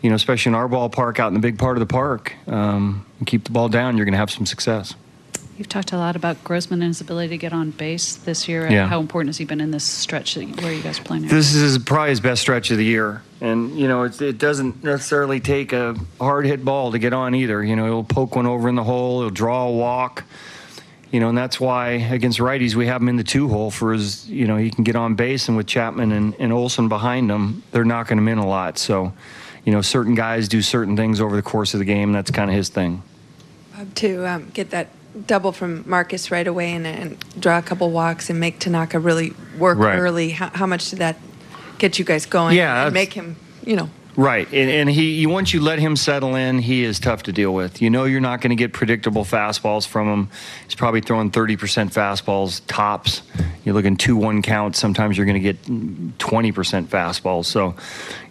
S25: you know, especially in our ballpark out in the big part of the park, um, keep the ball down, you're going to have some success.
S24: You've talked a lot about Grossman and his ability to get on base this year.
S25: Yeah.
S24: How important has he been in this stretch where you guys playing?
S25: This is probably his best stretch of the year, and you know it doesn't necessarily take a hard hit ball to get on either. You know he'll poke one over in the hole, he'll draw a walk. You know, and that's why against righties we have him in the two hole for his. You know, he can get on base, and with Chapman and, and Olson behind him, they're knocking him in a lot. So, you know, certain guys do certain things over the course of the game. That's kind of his thing.
S27: To um, get that double from Marcus right away and, and draw a couple walks and make Tanaka really work
S25: right.
S27: early. How, how, much did that get you guys going?
S25: Yeah,
S27: and make him, you know.
S25: Right, and, and he once you let him settle in, he is tough to deal with. You know you're not going to get predictable fastballs from him. He's probably throwing 30% fastballs tops. You're looking two one counts. Sometimes you're going to get 20% fastballs. So,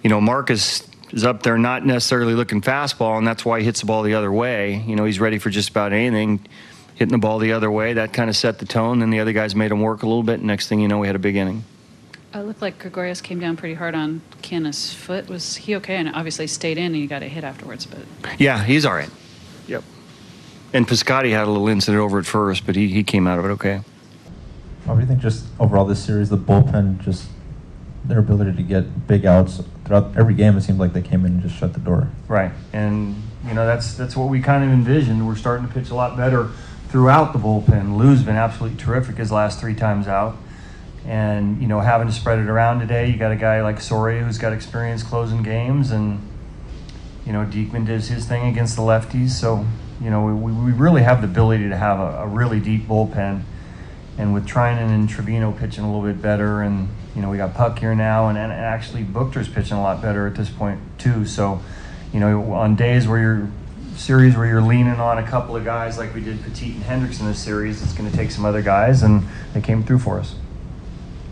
S25: you know Marcus is up there not necessarily looking fastball, and that's why he hits the ball the other way. You know he's ready for just about anything hitting the ball the other way. That kind of set the tone. Then the other guys made him work a little bit. Next thing you know, we had a big inning.
S24: It looked like Gregorius came down pretty hard on Canha's foot. Was he okay? And obviously stayed in, and he got a hit afterwards. But
S25: yeah, he's all right. Yep. And Piscotti had a little incident over at first, but he, he came out of it okay.
S26: What do you think just overall this series, the bullpen just their ability to get big outs throughout every game. It seemed like they came in and just shut the door.
S25: Right, and you know that's that's what we kind of envisioned. We're starting to pitch a lot better throughout the bullpen. Lou's been absolutely terrific his last three times out, and you know having to spread it around today. You got a guy like Soria who's got experience closing games, and you know Diekman does his thing against the lefties. So you know we, we really have the ability to have a, a really deep bullpen. And with Treinen and Trivino pitching a little bit better, and you know we got Puk here now, and, and actually Buchter's pitching a lot better at this point too. So, you know, on days where you're series where you're leaning on a couple of guys like we did Petit and Hendriks in this series, it's going to take some other guys, and they came through for us.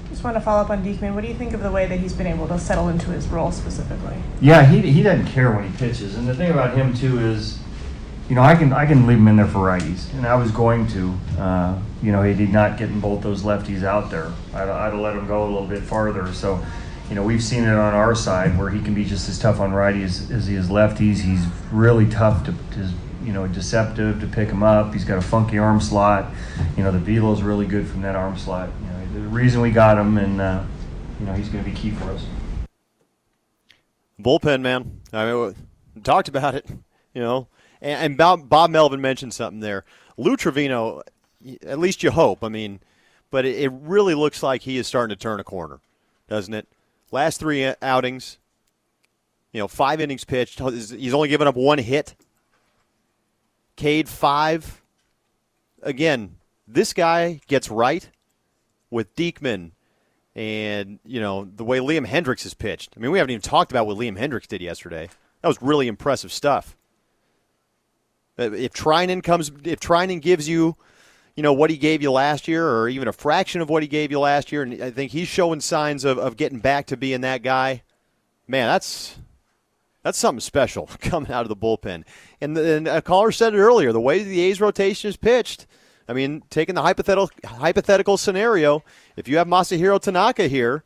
S28: Just want to follow up on Diekman. What do you think of the way that he's been able to settle into his role specifically?
S25: Yeah, he, he doesn't care when he pitches, and the thing about him too is, you know, I can I can leave him in there for righties, and I was going to. Uh, you know, he did not getting both those lefties out there. I'd, I'd have let him go a little bit farther. So, you know, we've seen it on our side where he can be just as tough on righties as he is lefties. He's really tough to, to you know, deceptive to pick him up. He's got a funky arm slot. You know, the velo's really good from that arm slot. You know, the reason we got him, and uh, you know, he's going to be key for us.
S6: Bullpen, man. I mean, talked about it, you know, and, and Bob, Bob Melvin mentioned something there. Lou Trivino, at least you hope. I mean, but it, it really looks like he is starting to turn a corner, doesn't it? Last three outings, you know, five innings pitched. He's only given up one hit. Cade five. Again, this guy gets right with Diekman and, you know, the way Liam Hendriks has pitched. I mean, we haven't even talked about what Liam Hendriks did yesterday. That was really impressive stuff. Uh, if Treinen comes, if Treinen gives you, you know, what he gave you last year, or even a fraction of what he gave you last year, and I think he's showing signs of, of getting back to being that guy. Man, that's that's something special coming out of the bullpen. And, the, and a caller said it earlier: the way the A's rotation is pitched. I mean, taking the hypothetical hypothetical scenario, if you have Masahiro Tanaka here,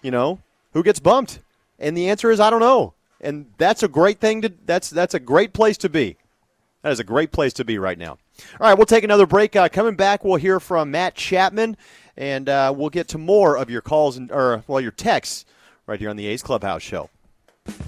S6: you know, who gets bumped? And the answer is I don't know. And that's a great thing to that's that's a great place to be. That is a great place to be right now. All right, we'll take another break. Uh, coming back, we'll hear from Matt Chapman, and uh, we'll get to more of your calls and or well your texts right here on the A's Clubhouse Show.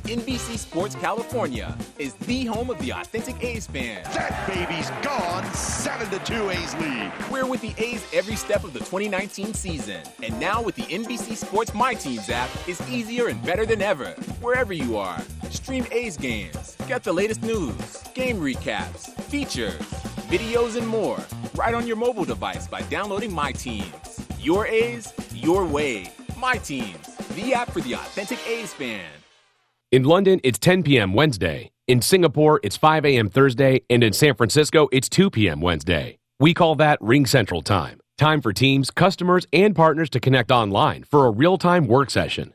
S29: NBC Sports California is the home of the authentic A's fan.
S30: That baby's gone. 7 to 2 A's lead.
S29: We're with the A's every step of the 2019 season. And now with the NBC Sports My Teams app, it's easier and better than ever. Wherever you are, stream A's games, get the latest news, game recaps, features, videos, and more right on your mobile device by downloading My Teams. Your A's, your way. My Teams, the app for the authentic A's fan.
S31: In London, it's 10 p.m. Wednesday. In Singapore, it's 5 a.m. Thursday. And in San Francisco, it's 2 p.m. Wednesday. We call that Ring Central Time. Time for teams, customers, and partners to connect online for a real time work session.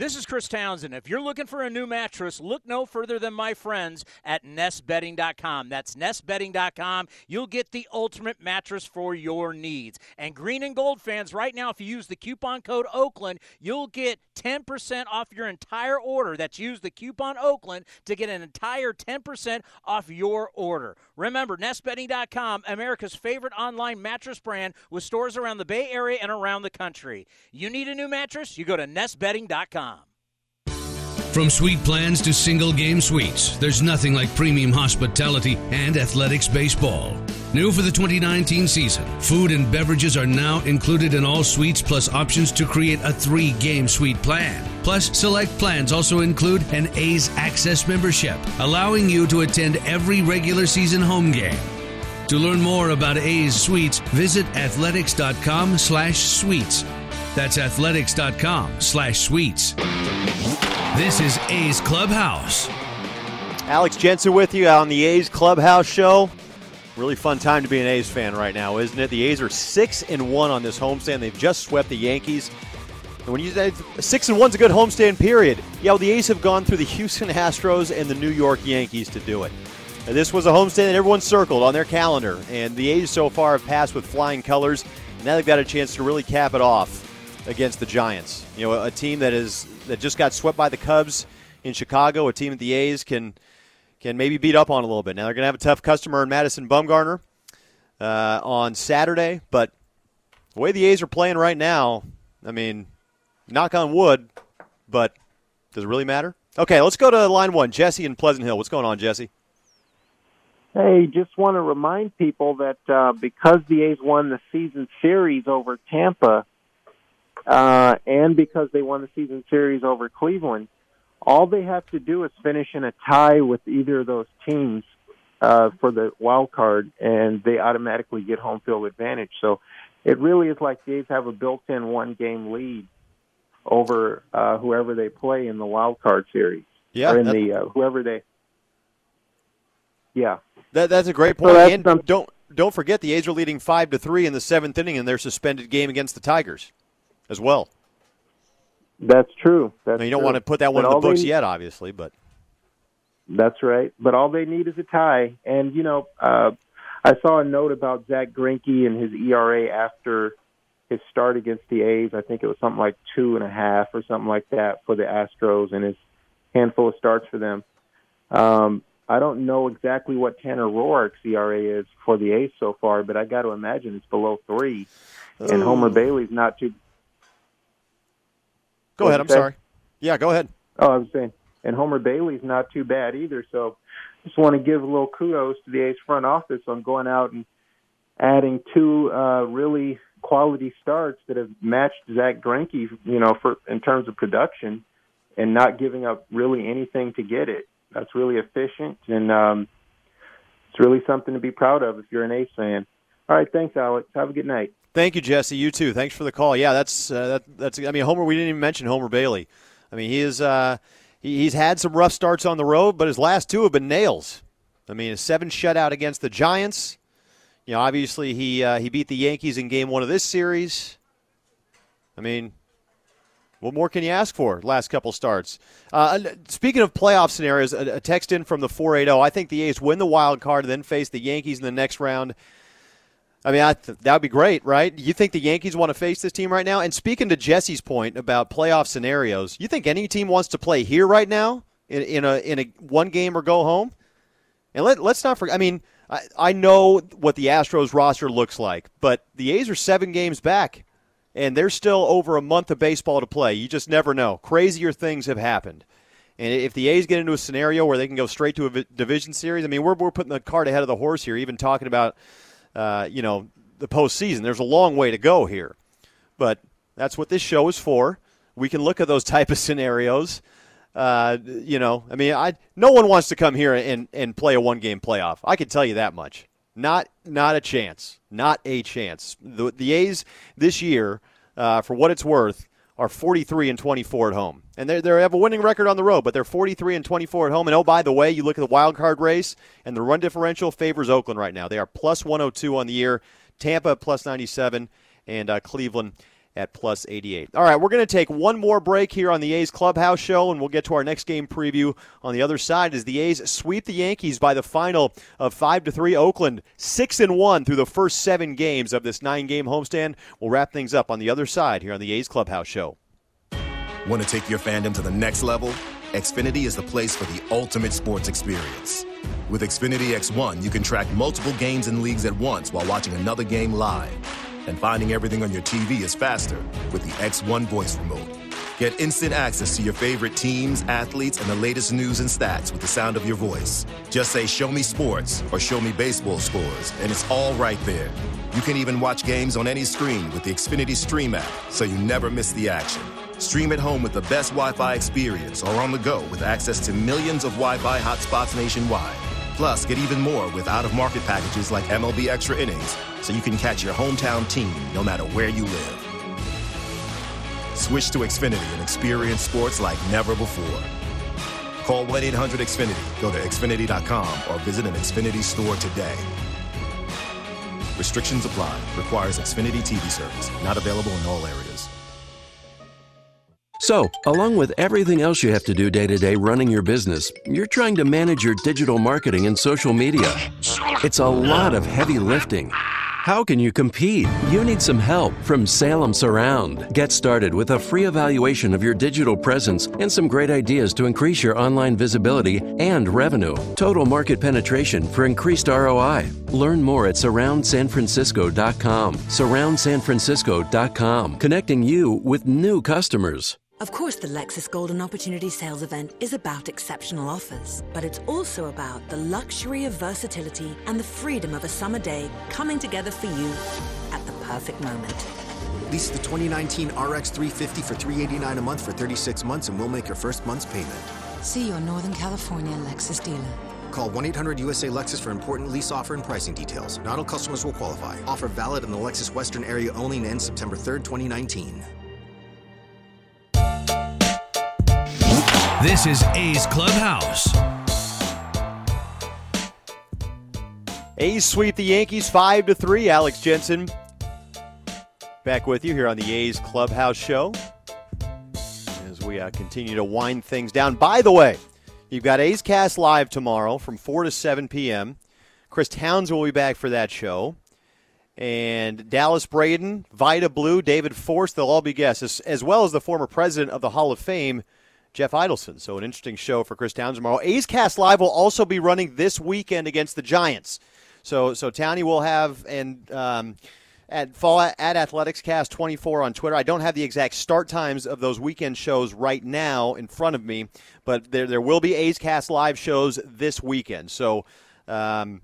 S32: This is Chris Townsend. If you're looking for a new mattress, look no further than my friends at nestbedding.com. That's nestbedding.com. You'll get the ultimate mattress for your needs. And green and gold fans, right now, if you use the coupon code Oakland, you'll get 10% off your entire order. That's use the coupon Oakland to get an entire 10% off your order. Remember, nestbedding.com, America's favorite online mattress brand with stores around the Bay Area and around the country. You need a new mattress? You go to nestbedding.com.
S5: From suite plans to single game suites, there's nothing like premium hospitality and athletics baseball. New for the 2019 season, food and beverages are now included in all suites, plus options to create a three game suite plan. Plus, select plans also include an A's Access membership, allowing you to attend every regular season home game. To learn more about A's Suites, visit athletics.com slash suites. That's athletics.com slash suites. This is A's Clubhouse.
S6: Alex Jensen with you on the A's Clubhouse Show. Really fun time to be an A's fan right now, isn't it? The A's are six and one on this homestand. They've just swept the Yankees. And when you say six and one's a good homestand, period. Yeah, well, the A's have gone through the Houston Astros and the New York Yankees to do it. And this was a homestand that everyone circled on their calendar, and the A's so far have passed with flying colors. And now they've got a chance to really cap it off against the Giants. You know, a team that is that just got swept by the Cubs in Chicago, a team that the A's can can maybe beat up on a little bit. Now they're going to have a tough customer in Madison Bumgarner uh, on Saturday, but the way the A's are playing right now, I mean, knock on wood, but does it really matter? Okay, let's go to line one. Jesse in Pleasant Hill. What's going on, Jesse?
S33: Hey, just want to remind people that uh, because the A's won the season series over Tampa, uh, and because they won the season series over Cleveland, all they have to do is finish in a tie with either of those teams uh, for the wild card, and they automatically get home field advantage. So it really is like the A's have a built-in one-game lead over uh, whoever they play in the wild card series.
S6: Yeah,
S33: or in the uh, whoever they. Yeah,
S6: That, that's a great point.
S33: that's
S6: and don't don't forget the A's are leading five to three in the seventh inning in their suspended game against the Tigers, as well.
S33: that's true. That's
S6: Now, you don't
S33: true.
S6: want to put that one
S33: But
S6: in the books yet, obviously, but
S33: That's right. But all they need is a tie. And, you know, uh, I saw a note about Zack Greinke and his ERA after his start against the A's. I think it was something like two and a half or something like that for the Astros and his handful of starts for them. Um, I don't know exactly what Tanner Roark's ERA is for the A's so far, but I got to imagine it's below three. And Homer Bailey's not too.
S6: Go ahead. I'm
S33: say?
S6: sorry. Yeah, go ahead.
S33: Oh, I was saying, and Homer Bailey's not too bad either. So, just want to give a little kudos to the A's front office on going out and adding two uh, really quality starts that have matched Zack Greinke, you know, for in terms of production, and not giving up really anything to get it. That's really efficient, and um, it's really something to be proud of if you're an A's fan. All right, thanks, Alex. Have a good night.
S6: Thank you, Jesse. You too. Thanks for the call. Yeah, that's uh, that, that's. I mean, Homer. We didn't even mention Homer Bailey. I mean, he is. Uh, he, he's had some rough starts on the road, but his last two have been nails. I mean, a seven shutout against the Giants. You know, obviously he uh, he beat the Yankees in Game One of this series. I mean, what more can you ask for? Last couple starts. Uh, speaking of playoff scenarios, a, a text in from the 480. I think the A's win the wild card and then face the Yankees in the next round. I mean, I th- that would be great, right? You think the Yankees want to face this team right now? And speaking to Jesse's point about playoff scenarios, you think any team wants to play here right now in, in a in a one game or go home? And let, let's not forget. I mean, I, I know what the Astros roster looks like, but the A's are seven games back, and there's still over a month of baseball to play. You just never know. Crazier things have happened. And if the A's get into a scenario where they can go straight to a division series, I mean, we're, we're putting the cart ahead of the horse here, even talking about, uh, you know, the postseason. There's a long way to go here. But that's what this show is for. We can look at those type of scenarios. Uh, you know, I mean, I no one wants to come here and, and play a one game playoff. I can tell you that much. Not not a chance. Not a chance. The, the A's this year, uh, for what it's worth, are 43 and 24 at home, and they they have a winning record on the road, but they're 43 and 24 at home. And oh, by the way, you look at the wild card race, and the run differential favors Oakland right now. They are plus 102 on the year. Tampa plus 97, and uh, Cleveland at plus 88. All right, we're going to take one more break here on the A's Clubhouse Show, and we'll get to our next game preview on the other side as the A's sweep the Yankees by the final of 5 to 3. Oakland 6 and 1 through the first seven games of this nine game homestand. We'll wrap things up on the other side here on the A's Clubhouse Show.
S11: Want to take your fandom to the next level? Xfinity is the place for the ultimate sports experience. With Xfinity X1, you can track multiple games and leagues at once while watching another game live. And finding everything on your TV is faster with the X1 voice remote. Get instant access to your favorite teams, athletes, and the latest news and stats with the sound of your voice. Just say, Show me sports or Show me baseball scores, and it's all right there. You can even watch games on any screen with the Xfinity Stream app, so you never miss the action. Stream at home with the best Wi Fi experience or on the go with access to millions of Wi Fi hotspots nationwide. Plus, get even more with out of market packages like MLB Extra Innings, so you can catch your hometown team no matter where you live. Switch to Xfinity and experience sports like never before. Call 1 800 Xfinity, go to Xfinity.com, or visit an Xfinity store today. Restrictions apply. Requires Xfinity TV service. Not available in all areas.
S34: So, along with everything else you have to do day to day running your business, you're trying to manage your digital marketing and social media. It's a lot of heavy lifting.
S35: How can you compete? You need some help from Salem Surround. Get started with a free evaluation of your digital presence and some great ideas to increase your online visibility and revenue. Total market penetration for increased ROI. Learn more at surroundsanfrancisco.com. Surroundsanfrancisco.com, connecting you with new customers.
S36: Of course, the Lexus Golden Opportunity Sales Event is about exceptional offers, but it's also about the luxury of versatility and the freedom of a summer day coming together for you at the perfect moment.
S37: Lease the 2019 RX 350 for 389 a month for 36 months and we'll make your first month's payment.
S36: See your Northern California Lexus dealer.
S37: Call 1 800 USA Lexus for important lease offer and pricing details. Not all customers will qualify. Offer valid in the Lexus Western area only and ends September 3rd, 2019.
S5: This is A's Clubhouse.
S6: A's sweep the Yankees 5 to 3. Alex Jensen back with you here on the A's Clubhouse show as we uh, continue to wind things down. By the way, you've got A's Cast live tomorrow from 4 to 7 p.m. Chris Towns will be back for that show. And Dallas Braden, Vida Blue, David Forst, they'll all be guests, as, as well as the former president of the Hall of Fame, Jeff Idelson. So an interesting show for Chris Towns tomorrow. A's Cast Live will also be running this weekend against the Giants. So so Townie will have and um, at fall at Athletics Cast 24 on Twitter. I don't have the exact start times of those weekend shows right now in front of me, but there there will be A's Cast Live shows this weekend. So um,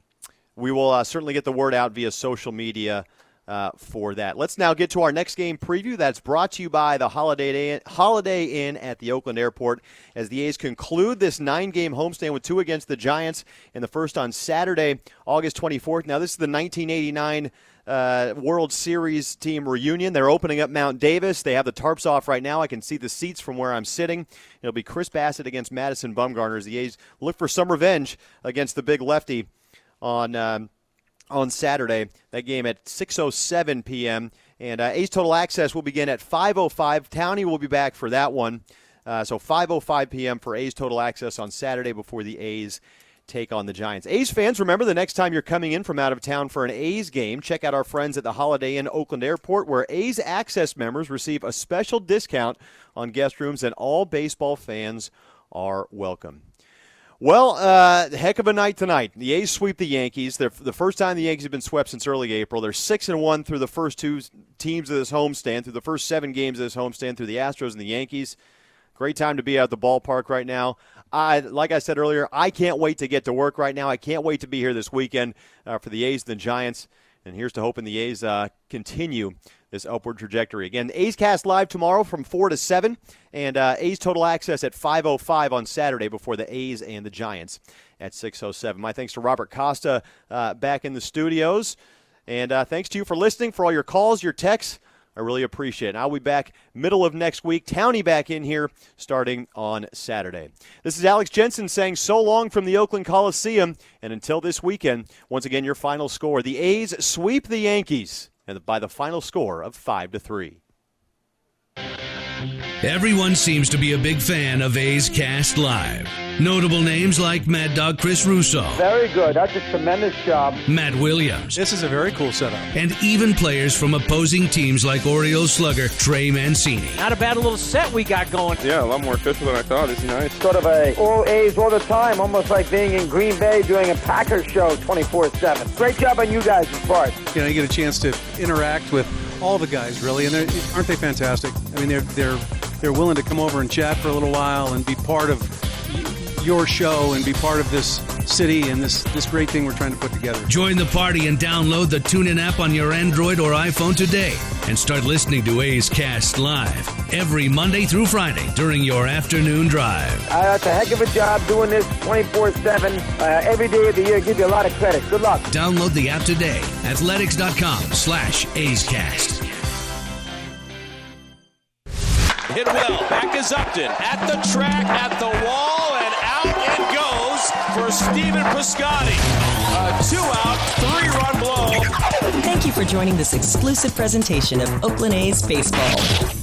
S6: we will uh, certainly get the word out via social media uh, for that. Let's now get to our next game preview. That's brought to you by the Holiday Inn, Holiday Inn at the Oakland Airport as the A's conclude this nine game homestand with two against the Giants and the first on Saturday, August 24th. Now, this is the 1989 uh, World Series team reunion. They're opening up Mount Davis. They have the tarps off right now. I can see the seats from where I'm sitting. It'll be Chris Bassitt against Madison Bumgarner as the A's look for some revenge against the big lefty on. Um, on Saturday. That game at 6:07 p.m. And uh, A's Total Access will begin at 5:05. Townie will be back for that one. Uh, so 5:05 p.m. for A's Total Access on Saturday before the A's take on the Giants. A's fans, remember the next time you're coming in from out of town for an A's game, check out our friends at the Holiday Inn Oakland Airport, where A's Access members receive a special discount on guest rooms, and all baseball fans are welcome. Well, uh, heck of a night tonight. The A's sweep the Yankees. They're the first time the Yankees have been swept since early April. They're six and one through the first two teams of this homestand, through the first seven games of this homestand, through the Astros and the Yankees. Great time to be at the ballpark right now. I, like I said earlier, I can't wait to get to work right now. I can't wait to be here this weekend uh, for the A's and the Giants. And here's to hoping the A's uh, continue this upward trajectory. Again, A's Cast live tomorrow from 4 to 7, and uh, A's Total Access at 5.05 on Saturday before the A's and the Giants at 6.07. My thanks to Robert Costa uh, back in the studios. And uh, thanks to you for listening, for all your calls, your texts. I really appreciate it. I'll be back middle of next week. Townie back in here starting on Saturday. This is Alex Jensen saying so long from the Oakland Coliseum. And until this weekend, once again, your final score. The A's sweep the Yankees and by the final score of 5 to 3.
S5: Everyone seems to be a big fan of A's Cast Live. Notable names like Mad Dog Chris Russo.
S38: Very good. That's a tremendous job.
S5: Matt Williams.
S39: This is a very cool setup.
S5: And even players from opposing teams like Orioles slugger Trey Mancini.
S32: Not a bad little set we got going.
S40: Yeah, a lot more official than I thought. It's is nice.
S38: Sort of a all A's all the time, almost like being in Green Bay doing a Packers show 24-7. Great job on you guys' part.
S39: You know, you get a chance to interact with all the guys, really, and aren't they fantastic? I mean, they're they're they're willing to come over and chat for a little while and be part of your show and be part of this city and this, this great thing we're trying to put together.
S5: Join the party and download the TuneIn app on your Android or iPhone today and start listening to A's Cast live every Monday through Friday during your afternoon drive.
S38: Uh, that's a heck of a job doing this 24 uh, 7 every day of the year. Give you a lot of credit. Good luck.
S5: Download the app today. Athletics.com slash A's Cast.
S41: Hit well. Back is Upton. At the track, at the wall, for Piscotty. A two-out, three-run blow.
S42: Thank you for joining this exclusive presentation of Oakland A's Baseball.